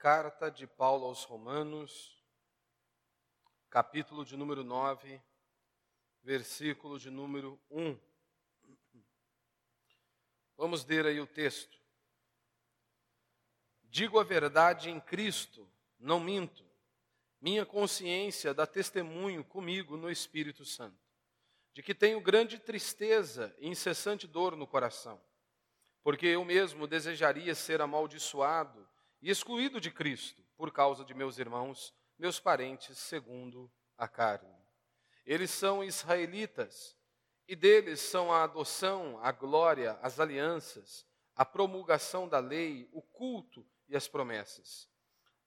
Carta de Paulo aos Romanos, capítulo de número 9, versículo de número 1. Vamos ler aí o texto. Digo a verdade em Cristo, não minto. Minha consciência dá testemunho comigo no Espírito Santo, de que tenho grande tristeza e incessante dor no coração, porque eu mesmo desejaria ser amaldiçoado e excluído de Cristo por causa de meus irmãos, meus parentes, segundo a carne. Eles são israelitas, e deles são a adoção, a glória, as alianças, a promulgação da lei, o culto e as promessas.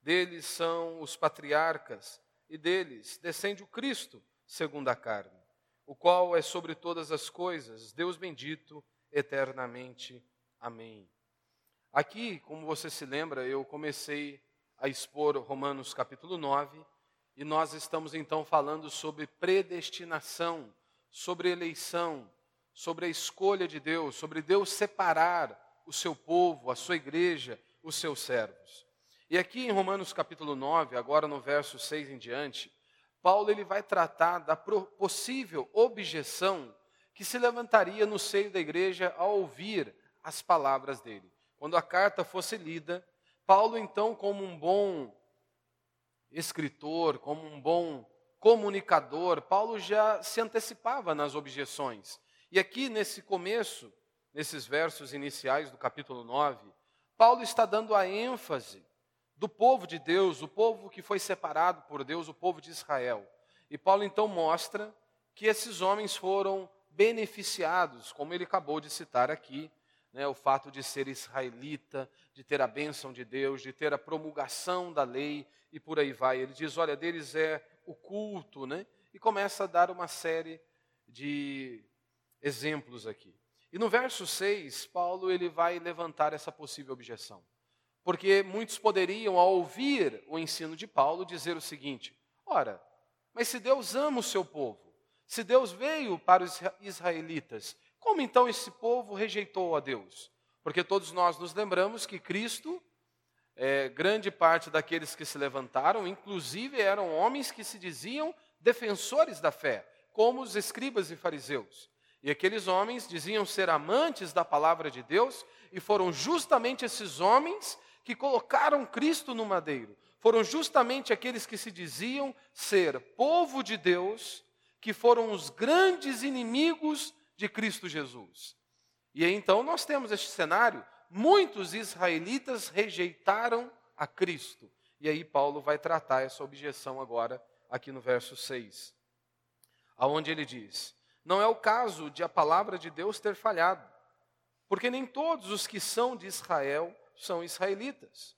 Deles são os patriarcas, e deles descende o Cristo, segundo a carne, o qual é sobre todas as coisas, Deus bendito eternamente. Amém. Aqui, como você se lembra, eu comecei a expor Romanos capítulo 9, e nós estamos então falando sobre predestinação, sobre eleição, sobre a escolha de Deus, sobre Deus separar o seu povo, a sua igreja, os seus servos. E aqui em Romanos capítulo 9, agora no verso 6 em diante, Paulo ele vai tratar da possível objeção que se levantaria no seio da igreja ao ouvir as palavras dele. Quando a carta fosse lida, Paulo, então, como um bom escritor, como um bom comunicador, Paulo já se antecipava nas objeções. E aqui, nesse começo, nesses versos iniciais do capítulo 9, Paulo está dando a ênfase do povo de Deus, o povo que foi separado por Deus, o povo de Israel. E Paulo então mostra que esses homens foram beneficiados, como ele acabou de citar aqui, né, o fato de ser israelita, de ter a bênção de Deus, de ter a promulgação da lei e por aí vai. Ele diz: olha, deles é o culto, né? E começa a dar uma série de exemplos aqui. E no verso 6, Paulo ele vai levantar essa possível objeção. Porque muitos poderiam, ao ouvir o ensino de Paulo, dizer o seguinte: ora, mas se Deus ama o seu povo, se Deus veio para os israelitas como então esse povo rejeitou a Deus? Porque todos nós nos lembramos que Cristo, é, grande parte daqueles que se levantaram, inclusive eram homens que se diziam defensores da fé, como os escribas e fariseus. E aqueles homens diziam ser amantes da palavra de Deus, e foram justamente esses homens que colocaram Cristo no madeiro. Foram justamente aqueles que se diziam ser povo de Deus, que foram os grandes inimigos de Cristo Jesus. E aí então nós temos este cenário: muitos israelitas rejeitaram a Cristo. E aí Paulo vai tratar essa objeção agora, aqui no verso 6, aonde ele diz: Não é o caso de a palavra de Deus ter falhado, porque nem todos os que são de Israel são israelitas,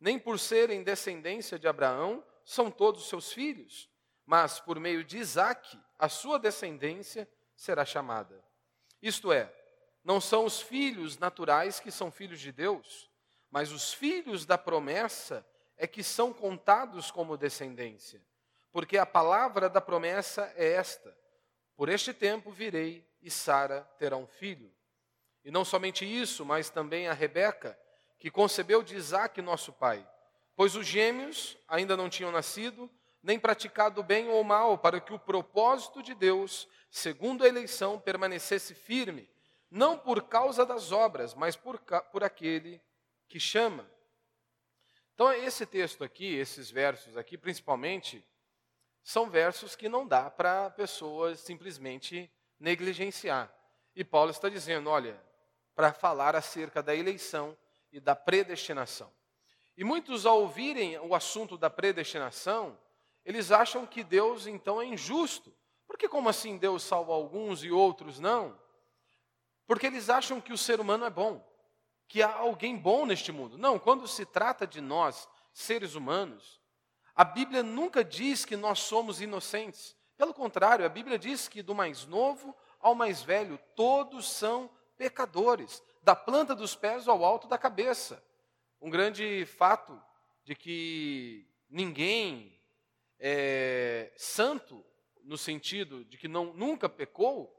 nem por serem descendência de Abraão são todos seus filhos, mas por meio de Isaque, a sua descendência será chamada. Isto é, não são os filhos naturais que são filhos de Deus, mas os filhos da promessa é que são contados como descendência. Porque a palavra da promessa é esta: Por este tempo virei e Sara terá um filho. E não somente isso, mas também a Rebeca, que concebeu de Isaac, nosso pai. Pois os gêmeos ainda não tinham nascido, nem praticado bem ou mal, para que o propósito de Deus segundo a eleição, permanecesse firme, não por causa das obras, mas por, por aquele que chama. Então, esse texto aqui, esses versos aqui, principalmente, são versos que não dá para pessoas simplesmente negligenciar. E Paulo está dizendo: olha, para falar acerca da eleição e da predestinação. E muitos, ao ouvirem o assunto da predestinação, eles acham que Deus então é injusto, porque como assim Deus salva alguns e outros não? Porque eles acham que o ser humano é bom, que há alguém bom neste mundo. Não, quando se trata de nós, seres humanos, a Bíblia nunca diz que nós somos inocentes. Pelo contrário, a Bíblia diz que do mais novo ao mais velho, todos são pecadores, da planta dos pés ao alto da cabeça. Um grande fato de que ninguém é santo no sentido de que não, nunca pecou,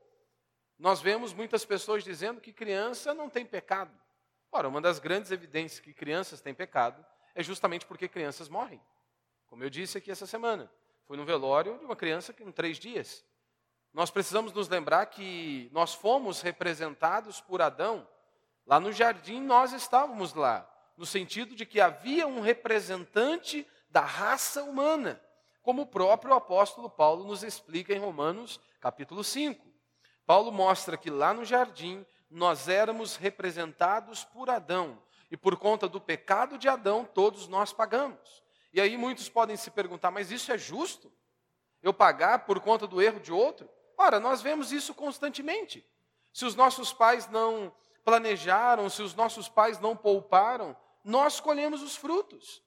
nós vemos muitas pessoas dizendo que criança não tem pecado. Ora, uma das grandes evidências que crianças têm pecado é justamente porque crianças morrem. Como eu disse aqui essa semana, fui no velório de uma criança que em três dias. Nós precisamos nos lembrar que nós fomos representados por Adão. Lá no jardim nós estávamos lá, no sentido de que havia um representante da raça humana, como o próprio apóstolo Paulo nos explica em Romanos capítulo 5. Paulo mostra que lá no jardim nós éramos representados por Adão, e por conta do pecado de Adão, todos nós pagamos. E aí muitos podem se perguntar, mas isso é justo? Eu pagar por conta do erro de outro? Ora, nós vemos isso constantemente. Se os nossos pais não planejaram, se os nossos pais não pouparam, nós colhemos os frutos.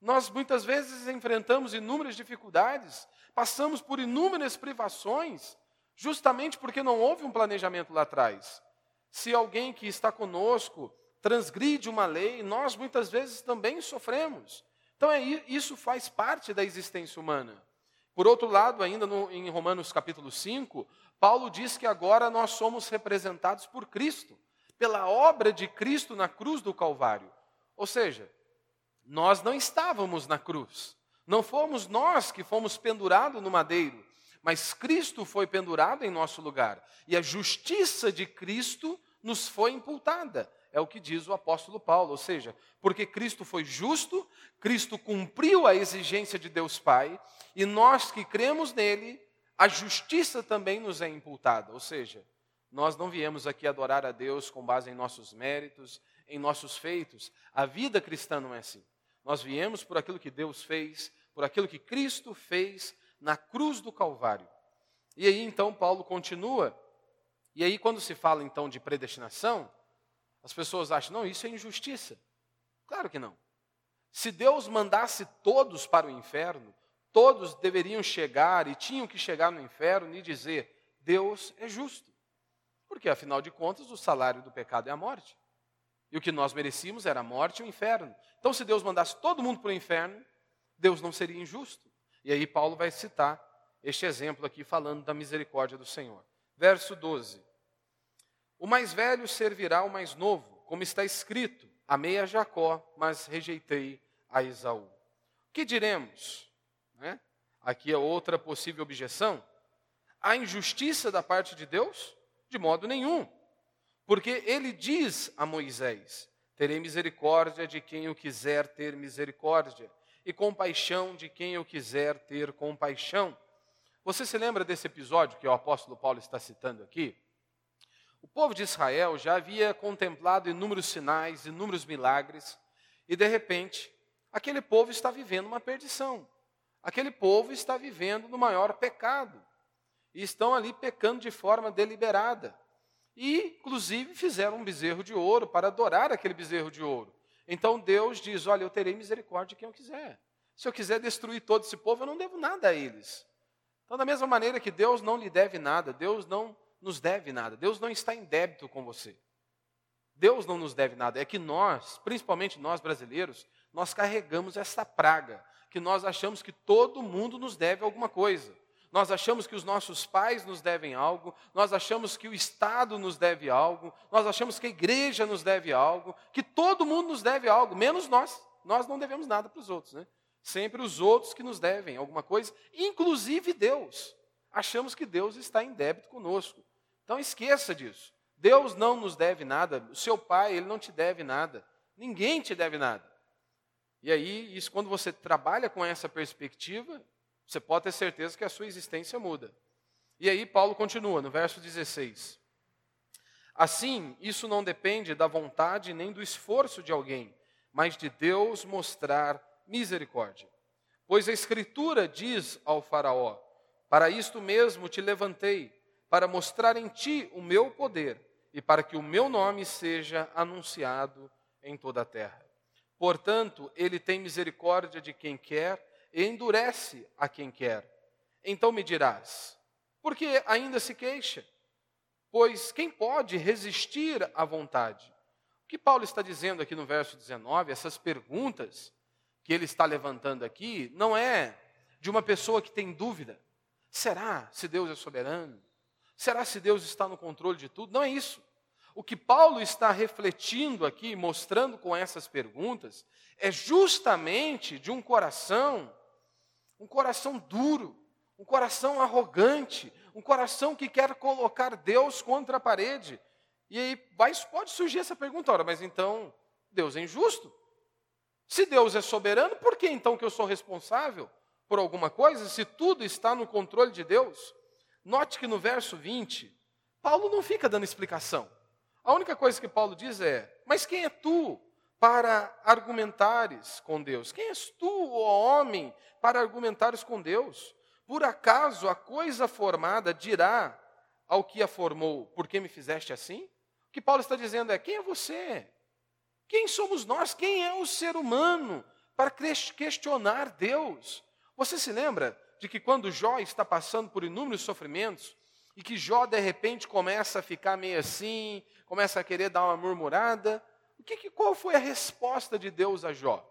Nós muitas vezes enfrentamos inúmeras dificuldades, passamos por inúmeras privações, justamente porque não houve um planejamento lá atrás. Se alguém que está conosco transgride uma lei, nós muitas vezes também sofremos. Então é, isso faz parte da existência humana. Por outro lado, ainda no, em Romanos capítulo 5, Paulo diz que agora nós somos representados por Cristo, pela obra de Cristo na cruz do Calvário. Ou seja, nós não estávamos na cruz, não fomos nós que fomos pendurados no madeiro, mas Cristo foi pendurado em nosso lugar, e a justiça de Cristo nos foi imputada. É o que diz o apóstolo Paulo, ou seja, porque Cristo foi justo, Cristo cumpriu a exigência de Deus Pai, e nós que cremos nele, a justiça também nos é imputada, ou seja, nós não viemos aqui adorar a Deus com base em nossos méritos, em nossos feitos. A vida cristã não é assim. Nós viemos por aquilo que Deus fez, por aquilo que Cristo fez na cruz do Calvário. E aí então Paulo continua, e aí quando se fala então de predestinação, as pessoas acham, não, isso é injustiça. Claro que não. Se Deus mandasse todos para o inferno, todos deveriam chegar e tinham que chegar no inferno e dizer: Deus é justo. Porque, afinal de contas, o salário do pecado é a morte. E o que nós merecíamos era a morte e o inferno. Então, se Deus mandasse todo mundo para o inferno, Deus não seria injusto. E aí, Paulo vai citar este exemplo aqui, falando da misericórdia do Senhor. Verso 12: o mais velho servirá ao mais novo, como está escrito: Amei a Jacó, mas rejeitei a Esaú. O que diremos? Né? Aqui é outra possível objeção. A injustiça da parte de Deus? De modo nenhum. Porque ele diz a Moisés: Terei misericórdia de quem eu quiser ter misericórdia, e compaixão de quem eu quiser ter compaixão. Você se lembra desse episódio que o apóstolo Paulo está citando aqui? O povo de Israel já havia contemplado inúmeros sinais, inúmeros milagres, e de repente, aquele povo está vivendo uma perdição. Aquele povo está vivendo no maior pecado. E estão ali pecando de forma deliberada. E, inclusive, fizeram um bezerro de ouro para adorar aquele bezerro de ouro. Então Deus diz: Olha, eu terei misericórdia de quem eu quiser. Se eu quiser destruir todo esse povo, eu não devo nada a eles. Então, da mesma maneira que Deus não lhe deve nada, Deus não nos deve nada. Deus não está em débito com você. Deus não nos deve nada. É que nós, principalmente nós brasileiros, nós carregamos essa praga, que nós achamos que todo mundo nos deve alguma coisa. Nós achamos que os nossos pais nos devem algo, nós achamos que o Estado nos deve algo, nós achamos que a igreja nos deve algo, que todo mundo nos deve algo, menos nós. Nós não devemos nada para os outros, né? Sempre os outros que nos devem alguma coisa, inclusive Deus. Achamos que Deus está em débito conosco. Então esqueça disso. Deus não nos deve nada, o seu pai, ele não te deve nada. Ninguém te deve nada. E aí, isso quando você trabalha com essa perspectiva, você pode ter certeza que a sua existência muda. E aí Paulo continua no verso 16. Assim, isso não depende da vontade nem do esforço de alguém, mas de Deus mostrar misericórdia. Pois a Escritura diz ao Faraó: Para isto mesmo te levantei, para mostrar em ti o meu poder e para que o meu nome seja anunciado em toda a terra. Portanto, ele tem misericórdia de quem quer e endurece a quem quer. Então me dirás: por que ainda se queixa? Pois quem pode resistir à vontade? O que Paulo está dizendo aqui no verso 19, essas perguntas que ele está levantando aqui, não é de uma pessoa que tem dúvida. Será se Deus é soberano? Será se Deus está no controle de tudo? Não é isso. O que Paulo está refletindo aqui, mostrando com essas perguntas, é justamente de um coração, um coração duro, um coração arrogante, um coração que quer colocar Deus contra a parede. E aí pode surgir essa pergunta, ora, mas então Deus é injusto? Se Deus é soberano, por que então que eu sou responsável por alguma coisa, se tudo está no controle de Deus? Note que no verso 20, Paulo não fica dando explicação. A única coisa que Paulo diz é: Mas quem é tu para argumentares com Deus? Quem és tu, ó homem, para argumentares com Deus? Por acaso a coisa formada dirá ao que a formou: Por que me fizeste assim? O que Paulo está dizendo é: Quem é você? Quem somos nós? Quem é o ser humano para questionar Deus? Você se lembra de que quando Jó está passando por inúmeros sofrimentos, e que Jó de repente começa a ficar meio assim, começa a querer dar uma murmurada. O que, que qual foi a resposta de Deus a Jó?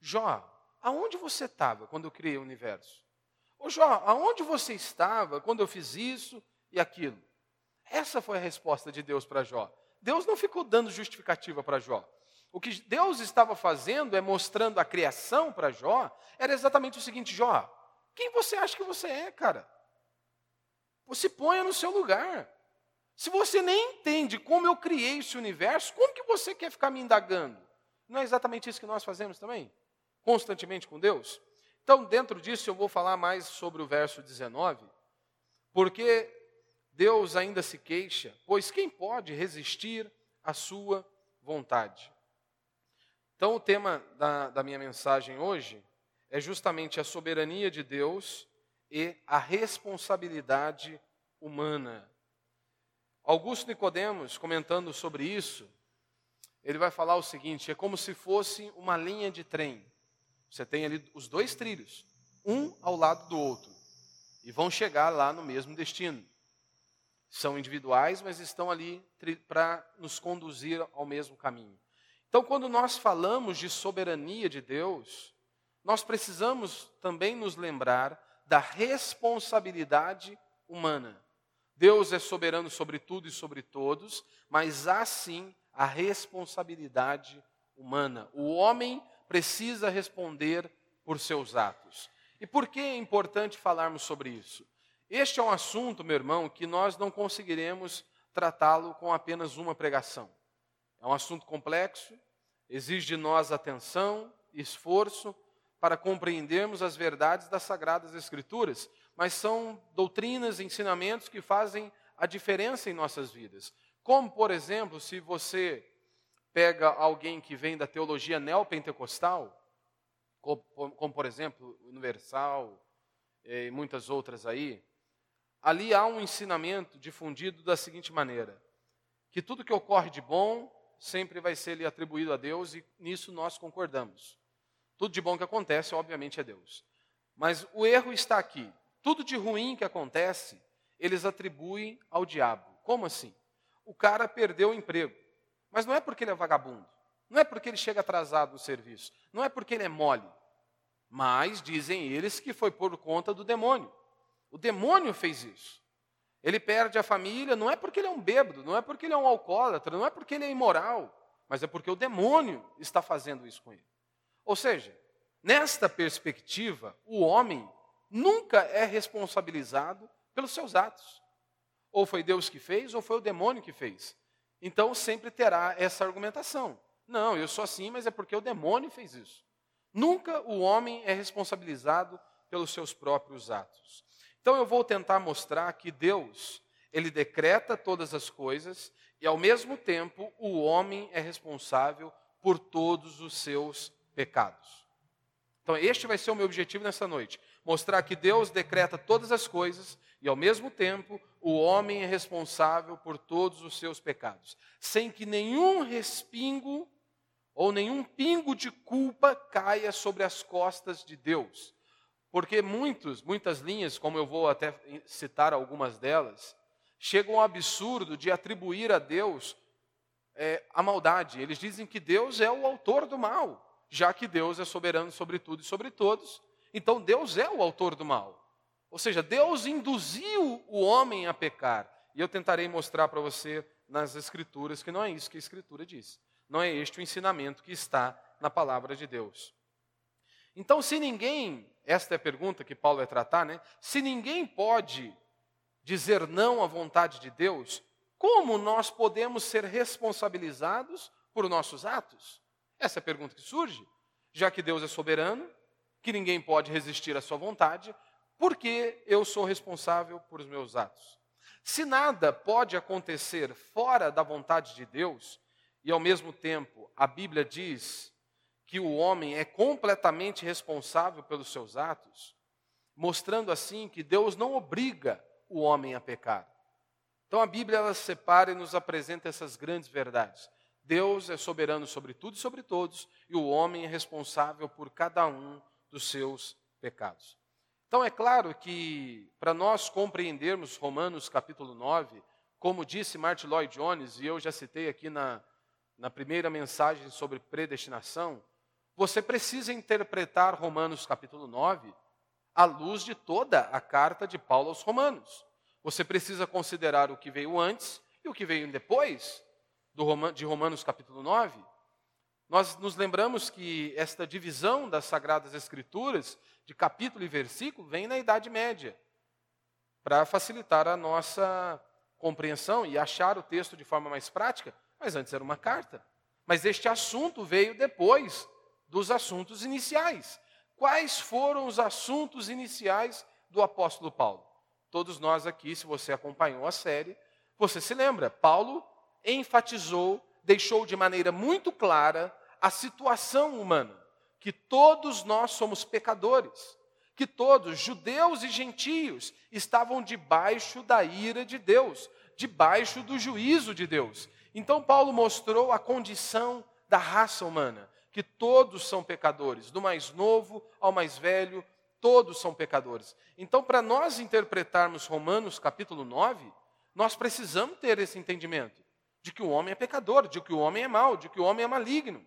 Jó, aonde você estava quando eu criei o universo? Ô Jó, aonde você estava quando eu fiz isso e aquilo? Essa foi a resposta de Deus para Jó. Deus não ficou dando justificativa para Jó. O que Deus estava fazendo é mostrando a criação para Jó, era exatamente o seguinte: Jó, quem você acha que você é, cara? Você ponha no seu lugar. Se você nem entende como eu criei esse universo, como que você quer ficar me indagando? Não é exatamente isso que nós fazemos também? Constantemente com Deus? Então, dentro disso, eu vou falar mais sobre o verso 19, porque Deus ainda se queixa, pois quem pode resistir à sua vontade? Então, o tema da, da minha mensagem hoje é justamente a soberania de Deus e a responsabilidade humana. Augusto Nicodemos, comentando sobre isso, ele vai falar o seguinte: é como se fosse uma linha de trem. Você tem ali os dois trilhos, um ao lado do outro, e vão chegar lá no mesmo destino. São individuais, mas estão ali para nos conduzir ao mesmo caminho. Então, quando nós falamos de soberania de Deus, nós precisamos também nos lembrar da responsabilidade humana. Deus é soberano sobre tudo e sobre todos, mas há sim a responsabilidade humana. O homem precisa responder por seus atos. E por que é importante falarmos sobre isso? Este é um assunto, meu irmão, que nós não conseguiremos tratá-lo com apenas uma pregação. É um assunto complexo, exige de nós atenção, esforço, para compreendermos as verdades das Sagradas Escrituras, mas são doutrinas, ensinamentos que fazem a diferença em nossas vidas. Como, por exemplo, se você pega alguém que vem da teologia neopentecostal, como, como por exemplo, Universal e muitas outras aí, ali há um ensinamento difundido da seguinte maneira: que tudo que ocorre de bom sempre vai ser lhe atribuído a Deus e nisso nós concordamos. Tudo de bom que acontece, obviamente, é Deus. Mas o erro está aqui. Tudo de ruim que acontece, eles atribuem ao diabo. Como assim? O cara perdeu o emprego. Mas não é porque ele é vagabundo. Não é porque ele chega atrasado no serviço. Não é porque ele é mole. Mas dizem eles que foi por conta do demônio. O demônio fez isso. Ele perde a família, não é porque ele é um bêbado, não é porque ele é um alcoólatra, não é porque ele é imoral, mas é porque o demônio está fazendo isso com ele. Ou seja, nesta perspectiva, o homem nunca é responsabilizado pelos seus atos. Ou foi Deus que fez, ou foi o demônio que fez. Então sempre terá essa argumentação. Não, eu sou assim, mas é porque o demônio fez isso. Nunca o homem é responsabilizado pelos seus próprios atos. Então eu vou tentar mostrar que Deus, ele decreta todas as coisas e ao mesmo tempo o homem é responsável por todos os seus pecados. Então, este vai ser o meu objetivo nessa noite: mostrar que Deus decreta todas as coisas e, ao mesmo tempo, o homem é responsável por todos os seus pecados, sem que nenhum respingo ou nenhum pingo de culpa caia sobre as costas de Deus. Porque muitos, muitas linhas, como eu vou até citar algumas delas, chegam ao absurdo de atribuir a Deus é, a maldade. Eles dizem que Deus é o autor do mal já que Deus é soberano sobre tudo e sobre todos. Então Deus é o autor do mal. Ou seja, Deus induziu o homem a pecar. E eu tentarei mostrar para você nas Escrituras que não é isso que a Escritura diz. Não é este o ensinamento que está na palavra de Deus. Então, se ninguém, esta é a pergunta que Paulo vai tratar, né? Se ninguém pode dizer não à vontade de Deus, como nós podemos ser responsabilizados por nossos atos? Essa é a pergunta que surge. Já que Deus é soberano, que ninguém pode resistir à sua vontade, por que eu sou responsável por os meus atos? Se nada pode acontecer fora da vontade de Deus, e ao mesmo tempo a Bíblia diz que o homem é completamente responsável pelos seus atos, mostrando assim que Deus não obriga o homem a pecar. Então a Bíblia ela separa e nos apresenta essas grandes verdades. Deus é soberano sobre tudo e sobre todos, e o homem é responsável por cada um dos seus pecados. Então é claro que para nós compreendermos Romanos capítulo 9, como disse Martin Lloyd Jones, e eu já citei aqui na, na primeira mensagem sobre predestinação, você precisa interpretar Romanos capítulo 9 à luz de toda a carta de Paulo aos Romanos. Você precisa considerar o que veio antes e o que veio depois de Romanos capítulo 9, nós nos lembramos que esta divisão das Sagradas Escrituras, de capítulo e versículo, vem na Idade Média, para facilitar a nossa compreensão e achar o texto de forma mais prática, mas antes era uma carta. Mas este assunto veio depois dos assuntos iniciais. Quais foram os assuntos iniciais do apóstolo Paulo? Todos nós aqui, se você acompanhou a série, você se lembra, Paulo enfatizou, deixou de maneira muito clara a situação humana, que todos nós somos pecadores, que todos, judeus e gentios, estavam debaixo da ira de Deus, debaixo do juízo de Deus. Então Paulo mostrou a condição da raça humana, que todos são pecadores, do mais novo ao mais velho, todos são pecadores. Então, para nós interpretarmos Romanos capítulo 9, nós precisamos ter esse entendimento de que o homem é pecador, de que o homem é mau, de que o homem é maligno.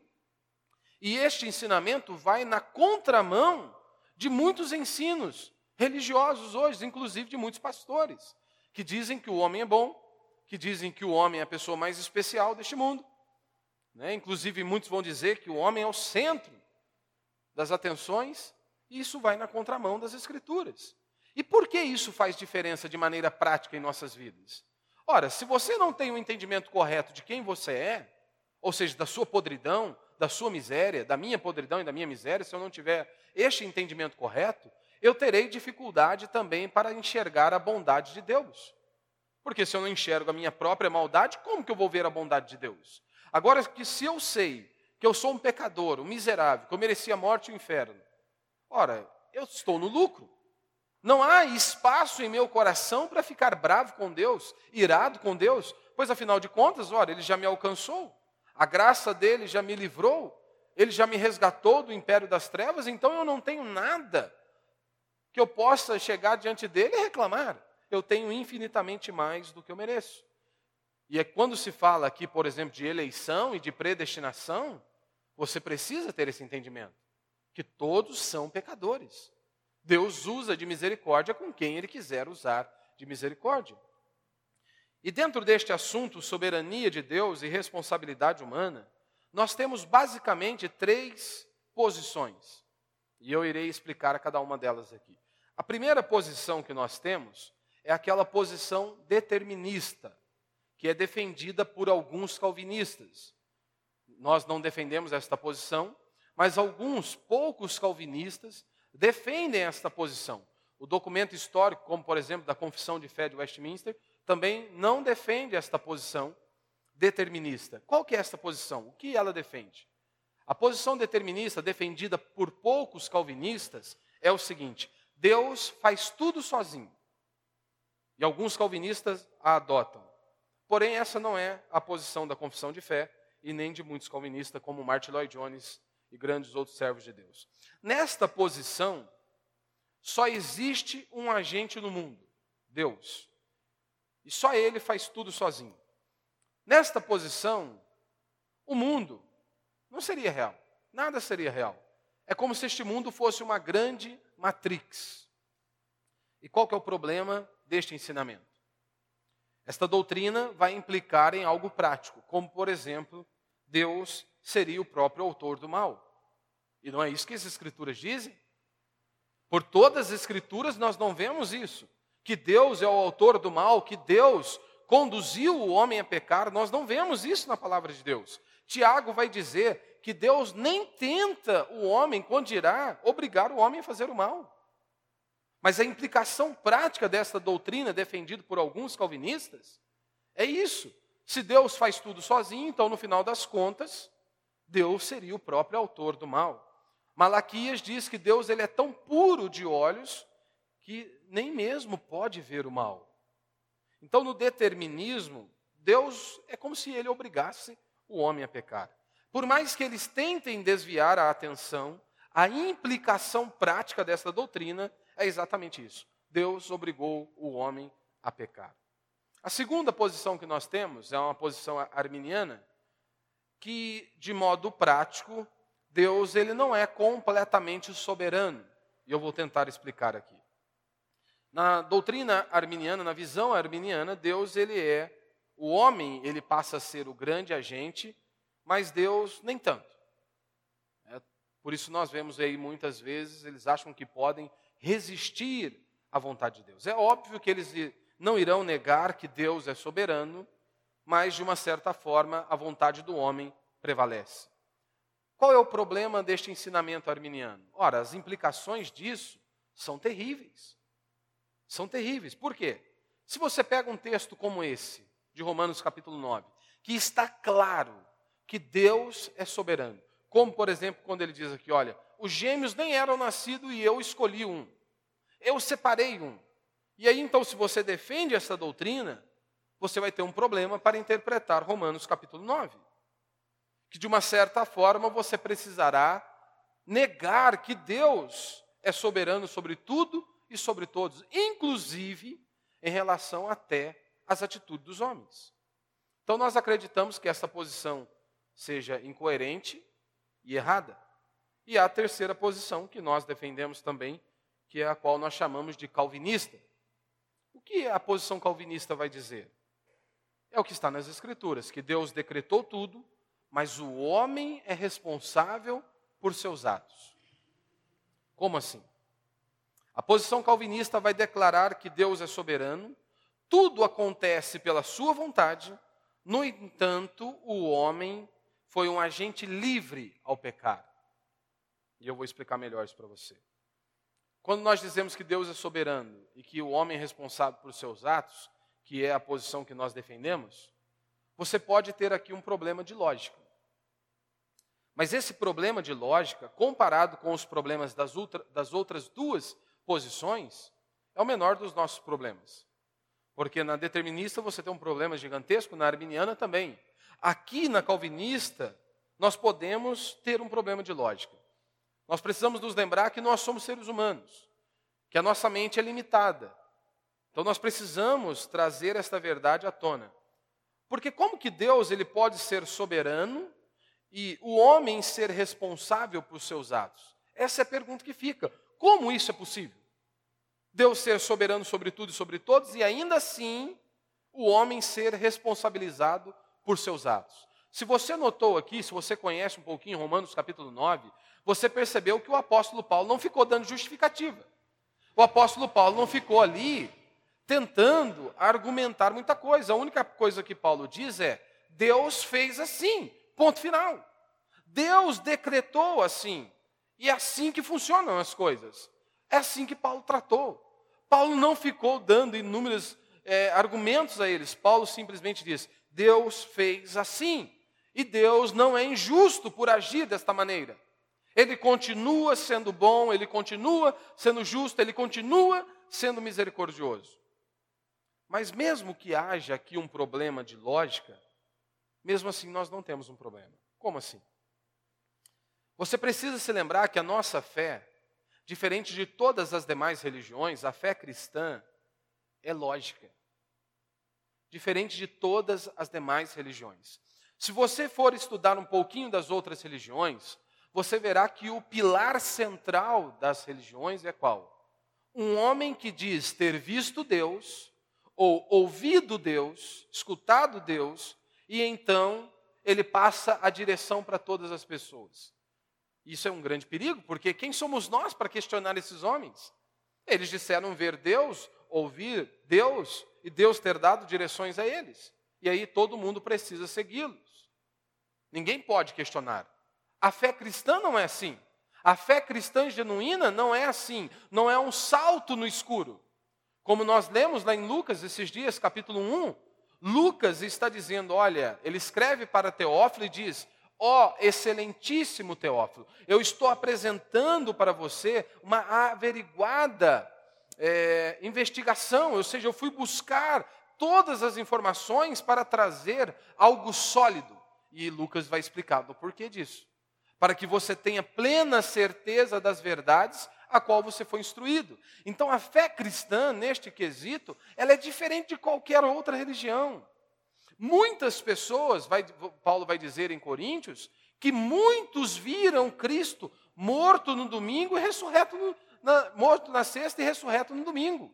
E este ensinamento vai na contramão de muitos ensinos religiosos hoje, inclusive de muitos pastores, que dizem que o homem é bom, que dizem que o homem é a pessoa mais especial deste mundo. Né? Inclusive, muitos vão dizer que o homem é o centro das atenções, e isso vai na contramão das Escrituras. E por que isso faz diferença de maneira prática em nossas vidas? Ora, se você não tem o um entendimento correto de quem você é, ou seja, da sua podridão, da sua miséria, da minha podridão e da minha miséria, se eu não tiver este entendimento correto, eu terei dificuldade também para enxergar a bondade de Deus. Porque se eu não enxergo a minha própria maldade, como que eu vou ver a bondade de Deus? Agora que se eu sei que eu sou um pecador, um miserável, que eu merecia a morte e o inferno, ora, eu estou no lucro. Não há espaço em meu coração para ficar bravo com Deus, irado com Deus, pois afinal de contas, olha, ele já me alcançou, a graça dele já me livrou, ele já me resgatou do império das trevas, então eu não tenho nada que eu possa chegar diante dele e reclamar. Eu tenho infinitamente mais do que eu mereço. E é quando se fala aqui, por exemplo, de eleição e de predestinação, você precisa ter esse entendimento que todos são pecadores. Deus usa de misericórdia com quem Ele quiser usar de misericórdia. E dentro deste assunto, soberania de Deus e responsabilidade humana, nós temos basicamente três posições. E eu irei explicar cada uma delas aqui. A primeira posição que nós temos é aquela posição determinista, que é defendida por alguns calvinistas. Nós não defendemos esta posição, mas alguns poucos calvinistas defendem esta posição. O documento histórico, como por exemplo da Confissão de Fé de Westminster, também não defende esta posição determinista. Qual que é esta posição? O que ela defende? A posição determinista defendida por poucos calvinistas é o seguinte: Deus faz tudo sozinho. E alguns calvinistas a adotam. Porém, essa não é a posição da confissão de fé e nem de muitos calvinistas, como Martin Lloyd Jones e grandes outros servos de Deus. Nesta posição, só existe um agente no mundo: Deus. E só ele faz tudo sozinho. Nesta posição, o mundo não seria real. Nada seria real. É como se este mundo fosse uma grande matrix. E qual que é o problema deste ensinamento? Esta doutrina vai implicar em algo prático, como, por exemplo, Deus seria o próprio autor do mal. E não é isso que as Escrituras dizem? Por todas as Escrituras nós não vemos isso. Que Deus é o autor do mal, que Deus conduziu o homem a pecar, nós não vemos isso na palavra de Deus. Tiago vai dizer que Deus nem tenta o homem, quando irá obrigar o homem a fazer o mal. Mas a implicação prática dessa doutrina, defendida por alguns calvinistas, é isso. Se Deus faz tudo sozinho, então no final das contas, Deus seria o próprio autor do mal. Malaquias diz que Deus ele é tão puro de olhos que nem mesmo pode ver o mal. Então, no determinismo, Deus é como se ele obrigasse o homem a pecar. Por mais que eles tentem desviar a atenção, a implicação prática dessa doutrina é exatamente isso. Deus obrigou o homem a pecar. A segunda posição que nós temos é uma posição arminiana, que de modo prático, Deus ele não é completamente soberano. E eu vou tentar explicar aqui. Na doutrina arminiana, na visão arminiana, Deus ele é o homem, ele passa a ser o grande agente, mas Deus nem tanto. É, por isso nós vemos aí muitas vezes eles acham que podem resistir à vontade de Deus. É óbvio que eles não irão negar que Deus é soberano, mas de uma certa forma a vontade do homem prevalece. Qual é o problema deste ensinamento arminiano? Ora, as implicações disso são terríveis. São terríveis. Por quê? Se você pega um texto como esse, de Romanos capítulo 9, que está claro que Deus é soberano, como por exemplo quando ele diz aqui: olha, os gêmeos nem eram nascidos e eu escolhi um, eu separei um. E aí então, se você defende essa doutrina, você vai ter um problema para interpretar Romanos capítulo 9. Que de uma certa forma você precisará negar que Deus é soberano sobre tudo e sobre todos, inclusive em relação até às atitudes dos homens. Então nós acreditamos que essa posição seja incoerente e errada. E a terceira posição que nós defendemos também, que é a qual nós chamamos de calvinista. O que a posição calvinista vai dizer? É o que está nas Escrituras, que Deus decretou tudo, mas o homem é responsável por seus atos. Como assim? A posição calvinista vai declarar que Deus é soberano, tudo acontece pela sua vontade, no entanto, o homem foi um agente livre ao pecar. E eu vou explicar melhor isso para você. Quando nós dizemos que Deus é soberano e que o homem é responsável por seus atos, que é a posição que nós defendemos, você pode ter aqui um problema de lógica. Mas esse problema de lógica, comparado com os problemas das, das outras duas posições, é o menor dos nossos problemas. Porque na determinista você tem um problema gigantesco, na arminiana também. Aqui na calvinista, nós podemos ter um problema de lógica. Nós precisamos nos lembrar que nós somos seres humanos, que a nossa mente é limitada. Então nós precisamos trazer esta verdade à tona. Porque como que Deus ele pode ser soberano e o homem ser responsável por seus atos? Essa é a pergunta que fica. Como isso é possível? Deus ser soberano sobre tudo e sobre todos e ainda assim o homem ser responsabilizado por seus atos. Se você notou aqui, se você conhece um pouquinho Romanos capítulo 9, você percebeu que o apóstolo Paulo não ficou dando justificativa. O apóstolo Paulo não ficou ali tentando argumentar muita coisa. A única coisa que Paulo diz é: Deus fez assim, ponto final. Deus decretou assim. E é assim que funcionam as coisas. É assim que Paulo tratou. Paulo não ficou dando inúmeros é, argumentos a eles. Paulo simplesmente diz: Deus fez assim. E Deus não é injusto por agir desta maneira. Ele continua sendo bom, ele continua sendo justo, ele continua sendo misericordioso. Mas mesmo que haja aqui um problema de lógica, mesmo assim nós não temos um problema. Como assim? Você precisa se lembrar que a nossa fé Diferente de todas as demais religiões, a fé cristã é lógica. Diferente de todas as demais religiões. Se você for estudar um pouquinho das outras religiões, você verá que o pilar central das religiões é qual? Um homem que diz ter visto Deus, ou ouvido Deus, escutado Deus, e então ele passa a direção para todas as pessoas. Isso é um grande perigo, porque quem somos nós para questionar esses homens? Eles disseram ver Deus, ouvir Deus e Deus ter dado direções a eles. E aí todo mundo precisa segui-los. Ninguém pode questionar. A fé cristã não é assim. A fé cristã genuína não é assim. Não é um salto no escuro. Como nós lemos lá em Lucas esses dias, capítulo 1, Lucas está dizendo: olha, ele escreve para Teófilo e diz: Ó oh, excelentíssimo Teófilo, eu estou apresentando para você uma averiguada é, investigação, ou seja, eu fui buscar todas as informações para trazer algo sólido. E Lucas vai explicar o porquê disso. Para que você tenha plena certeza das verdades a qual você foi instruído. Então a fé cristã, neste quesito, ela é diferente de qualquer outra religião. Muitas pessoas, vai, Paulo vai dizer em Coríntios, que muitos viram Cristo morto no domingo e ressurreto no, na, morto na sexta e ressurreto no domingo.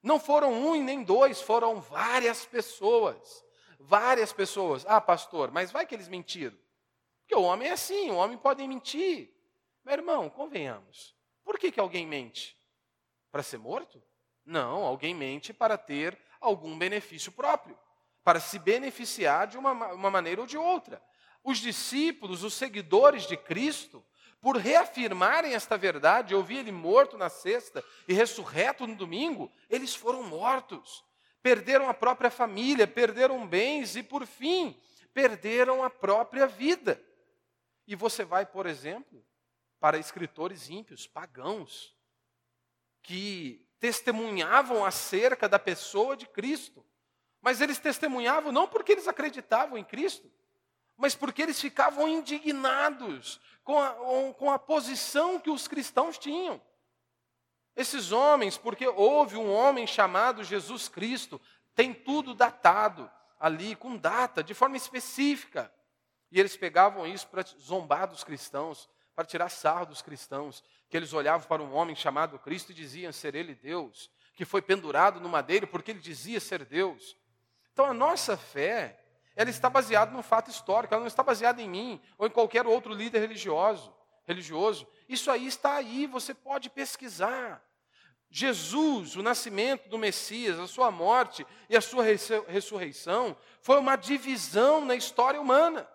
Não foram um e nem dois, foram várias pessoas. Várias pessoas. Ah, pastor, mas vai que eles mentiram. Porque o homem é assim, o homem pode mentir. Meu irmão, convenhamos. Por que, que alguém mente? Para ser morto? Não, alguém mente para ter algum benefício próprio, para se beneficiar de uma, uma maneira ou de outra. Os discípulos, os seguidores de Cristo, por reafirmarem esta verdade, eu vi ele morto na sexta e ressurreto no domingo, eles foram mortos. Perderam a própria família, perderam bens e, por fim, perderam a própria vida. E você vai, por exemplo, para escritores ímpios, pagãos, que testemunhavam acerca da pessoa de Cristo. Mas eles testemunhavam não porque eles acreditavam em Cristo, mas porque eles ficavam indignados com a, com a posição que os cristãos tinham. Esses homens, porque houve um homem chamado Jesus Cristo, tem tudo datado ali, com data, de forma específica. E eles pegavam isso para zombar dos cristãos, para tirar sarro dos cristãos, que eles olhavam para um homem chamado Cristo e diziam ser ele Deus, que foi pendurado no madeiro porque ele dizia ser Deus. Então a nossa fé, ela está baseada num fato histórico, ela não está baseada em mim ou em qualquer outro líder religioso. religioso. Isso aí está aí, você pode pesquisar. Jesus, o nascimento do Messias, a sua morte e a sua ressurreição foi uma divisão na história humana.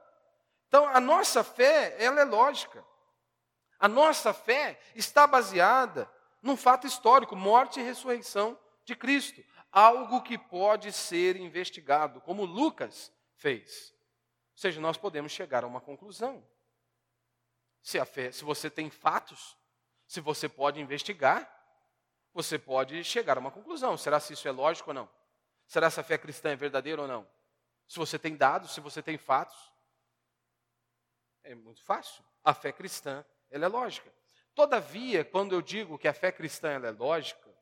Então, a nossa fé, ela é lógica. A nossa fé está baseada num fato histórico, morte e ressurreição de Cristo, algo que pode ser investigado, como Lucas fez. Ou seja, nós podemos chegar a uma conclusão. Se a fé, se você tem fatos, se você pode investigar, você pode chegar a uma conclusão. Será se isso é lógico ou não? Será se a fé cristã é verdadeira ou não? Se você tem dados, se você tem fatos, é muito fácil. A fé cristã ela é lógica. Todavia, quando eu digo que a fé cristã é lógica,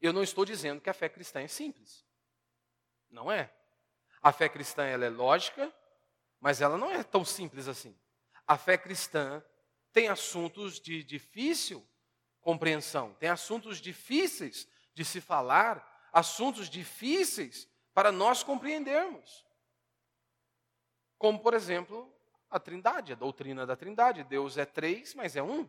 eu não estou dizendo que a fé cristã é simples. Não é. A fé cristã é lógica, mas ela não é tão simples assim. A fé cristã tem assuntos de difícil compreensão, tem assuntos difíceis de se falar, assuntos difíceis para nós compreendermos. Como, por exemplo, a Trindade, a doutrina da Trindade. Deus é três, mas é um.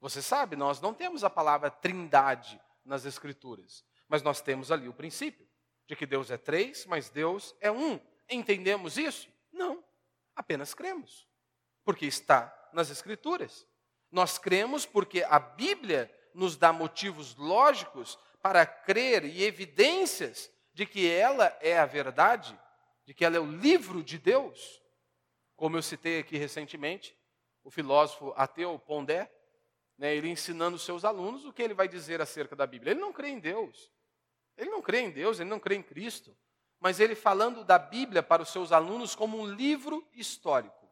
Você sabe, nós não temos a palavra Trindade nas Escrituras, mas nós temos ali o princípio de que Deus é três, mas Deus é um. Entendemos isso? Não, apenas cremos, porque está nas Escrituras. Nós cremos porque a Bíblia nos dá motivos lógicos para crer e evidências de que ela é a verdade, de que ela é o livro de Deus. Como eu citei aqui recentemente, o filósofo ateu Pondé, né, ele ensinando seus alunos o que ele vai dizer acerca da Bíblia. Ele não crê em Deus. Ele não crê em Deus, ele não crê em Cristo. Mas ele falando da Bíblia para os seus alunos como um livro histórico.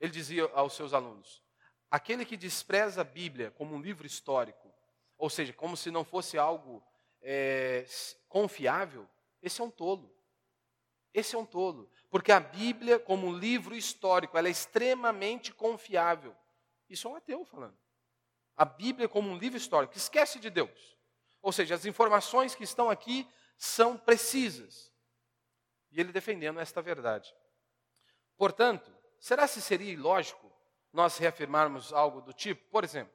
Ele dizia aos seus alunos: aquele que despreza a Bíblia como um livro histórico, ou seja, como se não fosse algo é, confiável, esse é um tolo. Esse é um tolo. Porque a Bíblia, como um livro histórico, ela é extremamente confiável. Isso é um ateu falando. A Bíblia, como um livro histórico, esquece de Deus. Ou seja, as informações que estão aqui são precisas. E ele defendendo esta verdade. Portanto, será se seria ilógico nós reafirmarmos algo do tipo, por exemplo,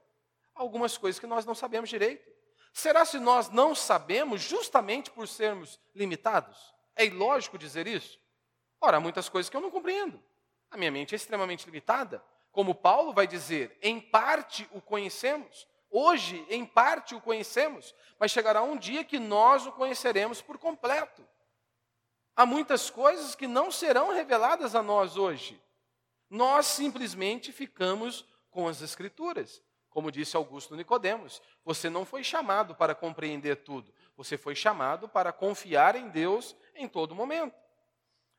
algumas coisas que nós não sabemos direito? Será se nós não sabemos justamente por sermos limitados? É ilógico dizer isso? Ora, há muitas coisas que eu não compreendo. A minha mente é extremamente limitada. Como Paulo vai dizer, em parte o conhecemos. Hoje, em parte o conhecemos, mas chegará um dia que nós o conheceremos por completo. Há muitas coisas que não serão reveladas a nós hoje. Nós simplesmente ficamos com as escrituras. Como disse Augusto Nicodemos, você não foi chamado para compreender tudo, você foi chamado para confiar em Deus em todo momento.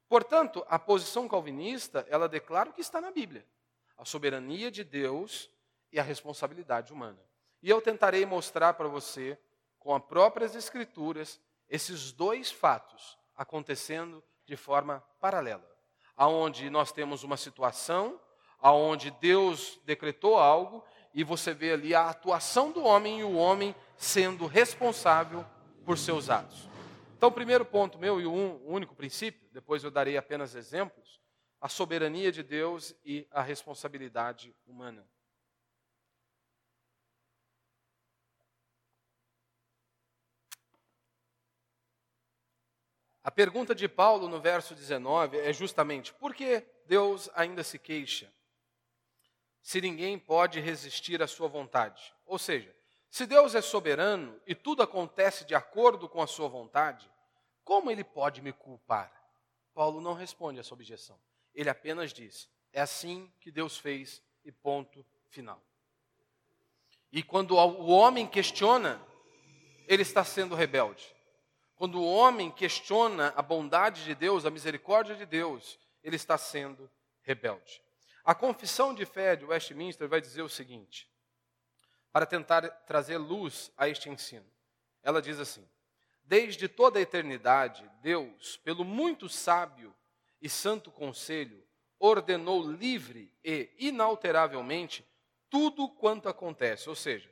Portanto, a posição calvinista, ela declara o que está na Bíblia: a soberania de Deus e a responsabilidade humana. E eu tentarei mostrar para você, com as próprias escrituras, esses dois fatos acontecendo de forma paralela. Aonde nós temos uma situação aonde Deus decretou algo e você vê ali a atuação do homem e o homem sendo responsável por seus atos. Então, o primeiro ponto meu e o um, único princípio, depois eu darei apenas exemplos, a soberania de Deus e a responsabilidade humana. A pergunta de Paulo no verso 19 é justamente: por que Deus ainda se queixa? Se ninguém pode resistir à sua vontade. Ou seja, se Deus é soberano e tudo acontece de acordo com a sua vontade, como ele pode me culpar? Paulo não responde essa objeção. Ele apenas diz: é assim que Deus fez e ponto final. E quando o homem questiona, ele está sendo rebelde. Quando o homem questiona a bondade de Deus, a misericórdia de Deus, ele está sendo rebelde. A confissão de fé de Westminster vai dizer o seguinte, para tentar trazer luz a este ensino. Ela diz assim: Desde toda a eternidade, Deus, pelo muito sábio e santo conselho, ordenou livre e inalteravelmente tudo quanto acontece. Ou seja,